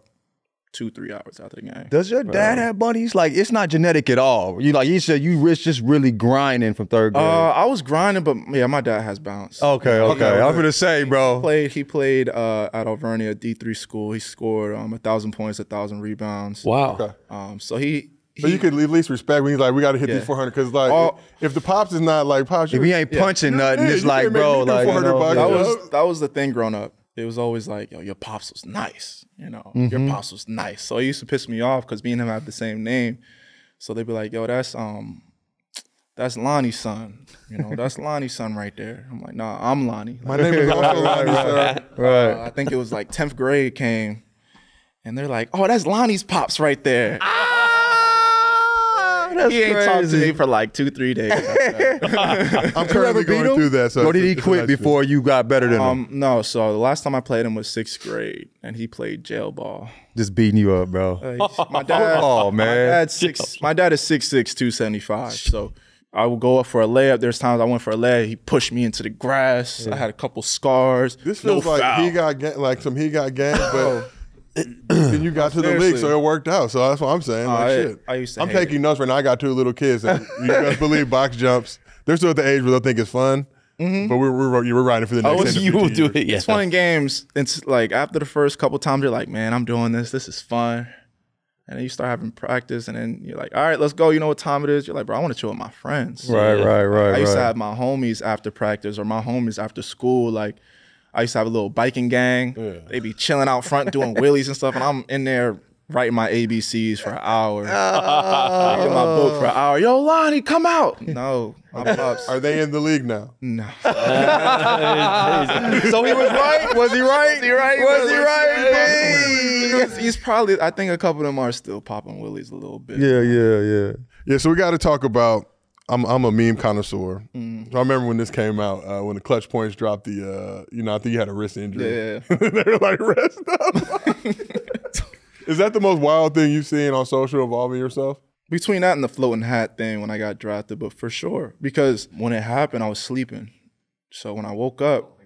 [SPEAKER 2] two, three hours after the game.
[SPEAKER 3] Does your dad have buddies? Like, it's not genetic at all. You like you said, you was just really grinding from third grade.
[SPEAKER 2] Uh, I was grinding, but yeah, my dad has balance.
[SPEAKER 3] okay, okay. I'm gonna say, bro.
[SPEAKER 2] played he played uh, at Alvernia D three school. He scored um, a thousand points, a thousand rebounds.
[SPEAKER 4] Wow.
[SPEAKER 2] Um, so he,
[SPEAKER 5] So you could at least respect when he's like, we got to hit
[SPEAKER 2] Yeah.
[SPEAKER 5] these 400 because like
[SPEAKER 2] All-
[SPEAKER 5] if the pops is not like pops,
[SPEAKER 3] If he ain't punching nothing,
[SPEAKER 5] Yeah,
[SPEAKER 3] it's like, bro, like you
[SPEAKER 5] 400
[SPEAKER 3] know,
[SPEAKER 5] bucks.
[SPEAKER 2] that
[SPEAKER 5] Yeah.
[SPEAKER 2] was that was the thing growing up. It was always like, yo, your pops was nice. You know, your pops was nice. So it used to piss me off because me and him have the same name. So they'd be like, yo, that's um, that's Lonnie's son. You know, that's Lonnie's son right there. I'm like, nah, I'm Lonnie.
[SPEAKER 5] My name is also Lonnie. sir.
[SPEAKER 3] right.
[SPEAKER 2] Uh, I think it was like 10th grade came, and they're like, oh, that's Lonnie's pops right there.
[SPEAKER 3] That's
[SPEAKER 2] he ain't talked to
[SPEAKER 3] crazy.
[SPEAKER 2] me for like two, three days.
[SPEAKER 5] I'm currently
[SPEAKER 3] beat
[SPEAKER 5] going
[SPEAKER 3] him?
[SPEAKER 5] through that. So
[SPEAKER 3] or did he
[SPEAKER 5] it's- it's
[SPEAKER 3] quit before you got better than him?
[SPEAKER 2] um, no, so the last time I played him was sixth grade, and he played jail ball.
[SPEAKER 3] Just beating you up, bro.
[SPEAKER 2] Uh, my dad,
[SPEAKER 3] Oh,
[SPEAKER 2] my
[SPEAKER 3] man.
[SPEAKER 2] dad's six. My dad is six six two seventy five. So I would go up for a layup. There's times I went for a layup. He pushed me into the grass. I had a couple scars.
[SPEAKER 5] This
[SPEAKER 2] no
[SPEAKER 5] feels like
[SPEAKER 2] foul.
[SPEAKER 5] he got ga- like some he got game, but then you got to the league, so it worked out. So that's what I'm saying. Like,
[SPEAKER 2] I-
[SPEAKER 5] shit.
[SPEAKER 2] I used to
[SPEAKER 5] I'm
[SPEAKER 2] hate
[SPEAKER 5] taking notes right now. I got two little kids, and you best believe box jumps. They're still at the age where they'll think it's fun, mm-hmm. but we're we're, we're riding for the oh, next.
[SPEAKER 2] was-
[SPEAKER 5] 10 to
[SPEAKER 4] you will do it. Yeah.
[SPEAKER 2] It's fun in games. It's like after the first couple times, you're like, man, I'm doing this. This is fun. And then you start having practice, and then you're like, all right, let's go. You know what time it is? You're like, bro, I want to chill with my friends.
[SPEAKER 3] Right, right, right,
[SPEAKER 2] I used to have my homies after practice or my homies after school. Like, I used to have a little biking gang. They be chilling out front doing wheelies and stuff, and I'm in there writing my ABCs for an hour. Reading my book for an hour. Yo, Lonnie, come out. No, I'm.
[SPEAKER 5] Are they in the league now?
[SPEAKER 2] No.
[SPEAKER 3] so he was right. Was he right? Was he right? Was he right?
[SPEAKER 2] He's, he's probably. I think a couple of them are still popping willies a little bit.
[SPEAKER 3] Yeah, yeah, yeah.
[SPEAKER 5] Yeah, so we got to talk about. I'm I'm a meme connoisseur.
[SPEAKER 2] Mm.
[SPEAKER 5] I remember when this came out, uh, when the ClutchPoints dropped the, uh, you know, I think you had a wrist injury.
[SPEAKER 2] Yeah.
[SPEAKER 5] they were like, rest up. Is that the most wild thing you've seen on social involving yourself?
[SPEAKER 2] Between that and the floating hat thing when I got drafted, but for sure because when it happened, I was sleeping. So when I woke up,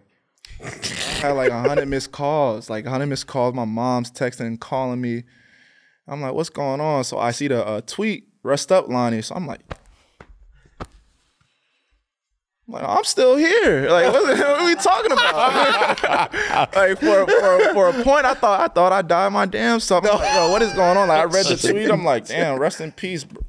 [SPEAKER 2] I had like hundred missed calls, like hundred missed calls. My mom's texting and calling me. I'm like, what's going on? So I see the uh, tweet, rest up, Lonnie. So I'm like. I'm like, I'm still here. Like, what, the hell are we talking about? like, for, for for a point, I thought I thought I died my damn self. I'm like, yo, what is going on? Like, I read the tweet. I'm like, damn, rest in peace. Bro.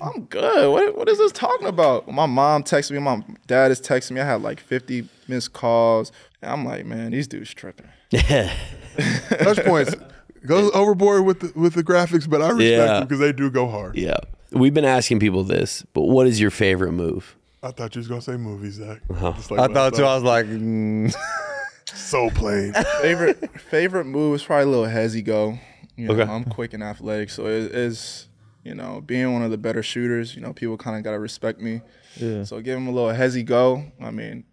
[SPEAKER 2] I'm good. What what is this talking about? My mom texted me. My dad is texting me. I had like 50 missed calls. And I'm like, man, these dudes tripping.
[SPEAKER 5] Yeah. ClutchPoints goes overboard with the, with the graphics, but I respect
[SPEAKER 4] Yeah.
[SPEAKER 5] them because they do go hard.
[SPEAKER 4] Yeah. We've been asking people this, but what is your favorite move?
[SPEAKER 5] I thought you was gonna say movies, Zach.
[SPEAKER 4] Uh-huh.
[SPEAKER 5] Like
[SPEAKER 3] I thought too. I was like, mm.
[SPEAKER 5] so plain.
[SPEAKER 2] favorite favorite move is probably a little hezzy go. You know,
[SPEAKER 4] Okay.
[SPEAKER 2] I'm quick and athletic, so it is you know being one of the better shooters. You know, people kind of gotta respect me.
[SPEAKER 3] Yeah.
[SPEAKER 2] So give them a little hezzy go. I mean,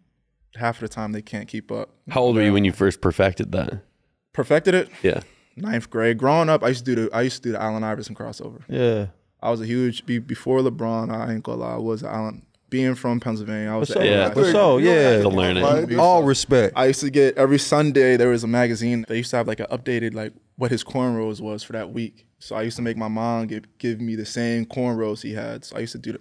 [SPEAKER 2] half of the time they can't keep up.
[SPEAKER 4] How old were you when you first perfected that?
[SPEAKER 2] Perfected it.
[SPEAKER 4] Yeah.
[SPEAKER 2] Ninth grade. Growing up, I used to do the I used to do the Allen Iverson crossover.
[SPEAKER 3] yeah.
[SPEAKER 2] I was a huge be, before LeBron. I ain't gonna lie. I was Allen. Being from Pennsylvania, I was.
[SPEAKER 3] So,
[SPEAKER 4] Yeah.
[SPEAKER 3] for sure, yeah.
[SPEAKER 4] To learn it.
[SPEAKER 5] Right?
[SPEAKER 3] All respect.
[SPEAKER 2] I used to get every Sunday there was a magazine. They used to have like an updated like what his cornrows was for that week. So I used to make my mom give give me the same cornrows he had. So I used to do the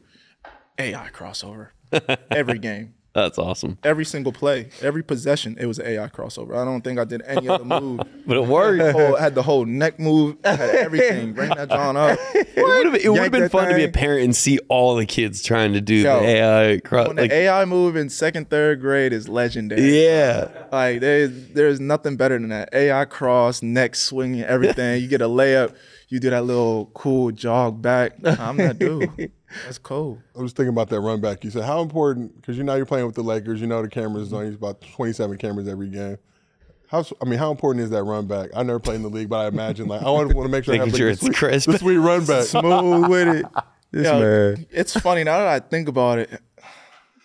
[SPEAKER 2] AI crossover every game,
[SPEAKER 4] That's awesome.
[SPEAKER 2] every single play, every possession. It was an AI crossover. I don't think I did any other move.
[SPEAKER 4] But it worked.
[SPEAKER 2] The whole- I had the whole neck move, I had everything. Bring that John up.
[SPEAKER 4] It would have it would have been
[SPEAKER 3] that
[SPEAKER 4] fun to be a parent and see all the kids trying to do
[SPEAKER 2] Yo,
[SPEAKER 4] the AI cross.
[SPEAKER 2] When the AI move in second, third grade is legendary.
[SPEAKER 4] yeah.
[SPEAKER 2] Like there's there's nothing better than that. AI cross, neck swinging, everything. You get a layup, you do that little cool jog back. I'm that dude. That's cool.
[SPEAKER 5] I was thinking about that run back. You said how important because you know you're playing with the Lakers. You know the cameras on you. It's about 27 cameras every game. How I mean, how important is that run back? I never played in the league, but I imagine like I want to make sure I have
[SPEAKER 4] Making
[SPEAKER 5] like,
[SPEAKER 4] sure
[SPEAKER 5] the
[SPEAKER 4] it's
[SPEAKER 5] sweet,
[SPEAKER 4] crisp.
[SPEAKER 5] the sweet run back.
[SPEAKER 3] Smooth with it. This
[SPEAKER 2] Yo,
[SPEAKER 3] man.
[SPEAKER 2] It's funny now that I think about it.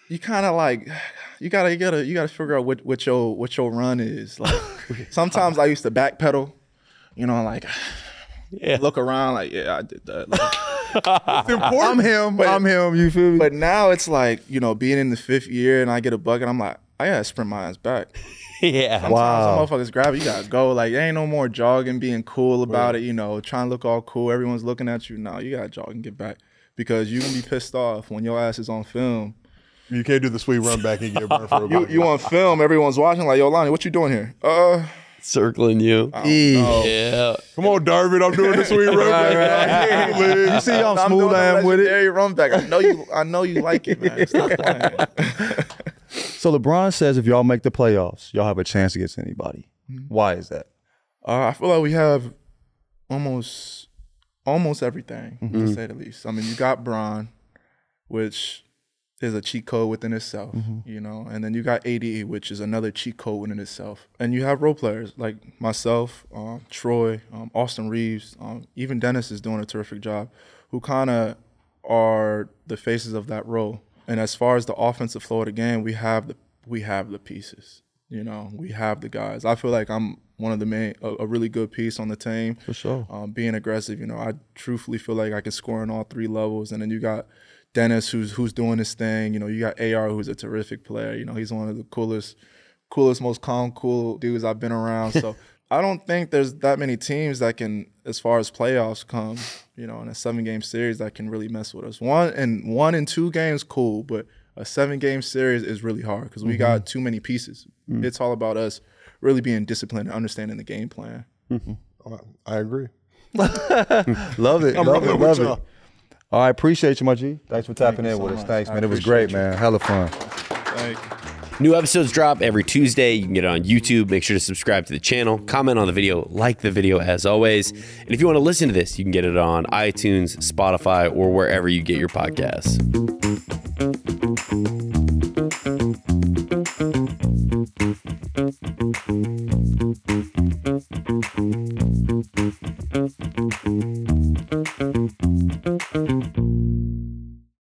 [SPEAKER 2] You kind of like you gotta you gotta you gotta figure out what what your what your run is. Like sometimes I used to backpedal. You know, like
[SPEAKER 4] Yeah.
[SPEAKER 2] look around like yeah I did that. Like,
[SPEAKER 3] I'm him. I'm him. You feel me?
[SPEAKER 2] But now it's like, you know, being in the fifth year and I get a bucket, I'm like, I gotta sprint my ass back.
[SPEAKER 4] Yeah.
[SPEAKER 3] Wow.
[SPEAKER 2] Some motherfuckers grab it, you gotta go. Like, there ain't no more jogging, being cool about it, you know, trying to look all cool. Everyone's looking at you. Now you gotta jog and get back. Because you gonna be pissed off when your ass is on film.
[SPEAKER 5] You can't do the sweet run back and get burned for a
[SPEAKER 2] You you on film, everyone's watching, like, yo, Lonnie, what you doing here? Uh
[SPEAKER 4] Circling you. Yeah.
[SPEAKER 5] Come on, Darvin, I'm doing the sweet run back.
[SPEAKER 3] you see how
[SPEAKER 2] I'm
[SPEAKER 3] smooth I am with it?
[SPEAKER 2] legendary run back. I know you I know you like it, man. Stop playing.
[SPEAKER 3] So LeBron says if y'all make the playoffs, y'all have a chance against anybody. Why is that?
[SPEAKER 2] Uh, I feel like we have almost almost everything to say the least. I mean, you got Bron, which is a cheat code within itself, you know, and then you got ADE, which is another cheat code within itself, and you have role players like myself, um, Troy, um, Austin Reaves, um, even Dennis is doing a terrific job, who kind of are the faces of that role. And as far as the offensive flow of the game, we have the we have the pieces. You know, we have the guys. I feel like I'm one of the main, a, a really good piece on the team.
[SPEAKER 3] For sure.
[SPEAKER 2] Um, being aggressive, you know, I truthfully feel like I can score on all three levels. And then you got Dennis, who's who's doing his thing. You know, you got AR, who's a terrific player. You know, he's one of the coolest, coolest, most calm, cool dudes I've been around. So I don't think there's that many teams that can, as far as playoffs come, you know, in a seven game series that can really mess with us. One and one and two games, cool, but a seven game series is really hard because we got mm-hmm. too many pieces. Mm. It's all about us really being disciplined and understanding the game plan. Mm-hmm.
[SPEAKER 5] I agree.
[SPEAKER 3] Love it.
[SPEAKER 5] I'm
[SPEAKER 3] love it.
[SPEAKER 5] with
[SPEAKER 3] Love
[SPEAKER 5] y'all.
[SPEAKER 3] it. All right, appreciate you, my G. Thanks for tapping
[SPEAKER 2] you
[SPEAKER 3] in
[SPEAKER 2] so
[SPEAKER 3] with us. Thanks,
[SPEAKER 2] I
[SPEAKER 3] man. It was
[SPEAKER 2] appreciate
[SPEAKER 3] great, man. Hella fun.
[SPEAKER 2] Thank you.
[SPEAKER 4] New episodes drop every Tuesday. You can get it on YouTube. Make sure to subscribe to the channel, comment on the video, like the video as always. And if you want to listen to this, you can get it on iTunes, Spotify, or wherever you get your podcasts.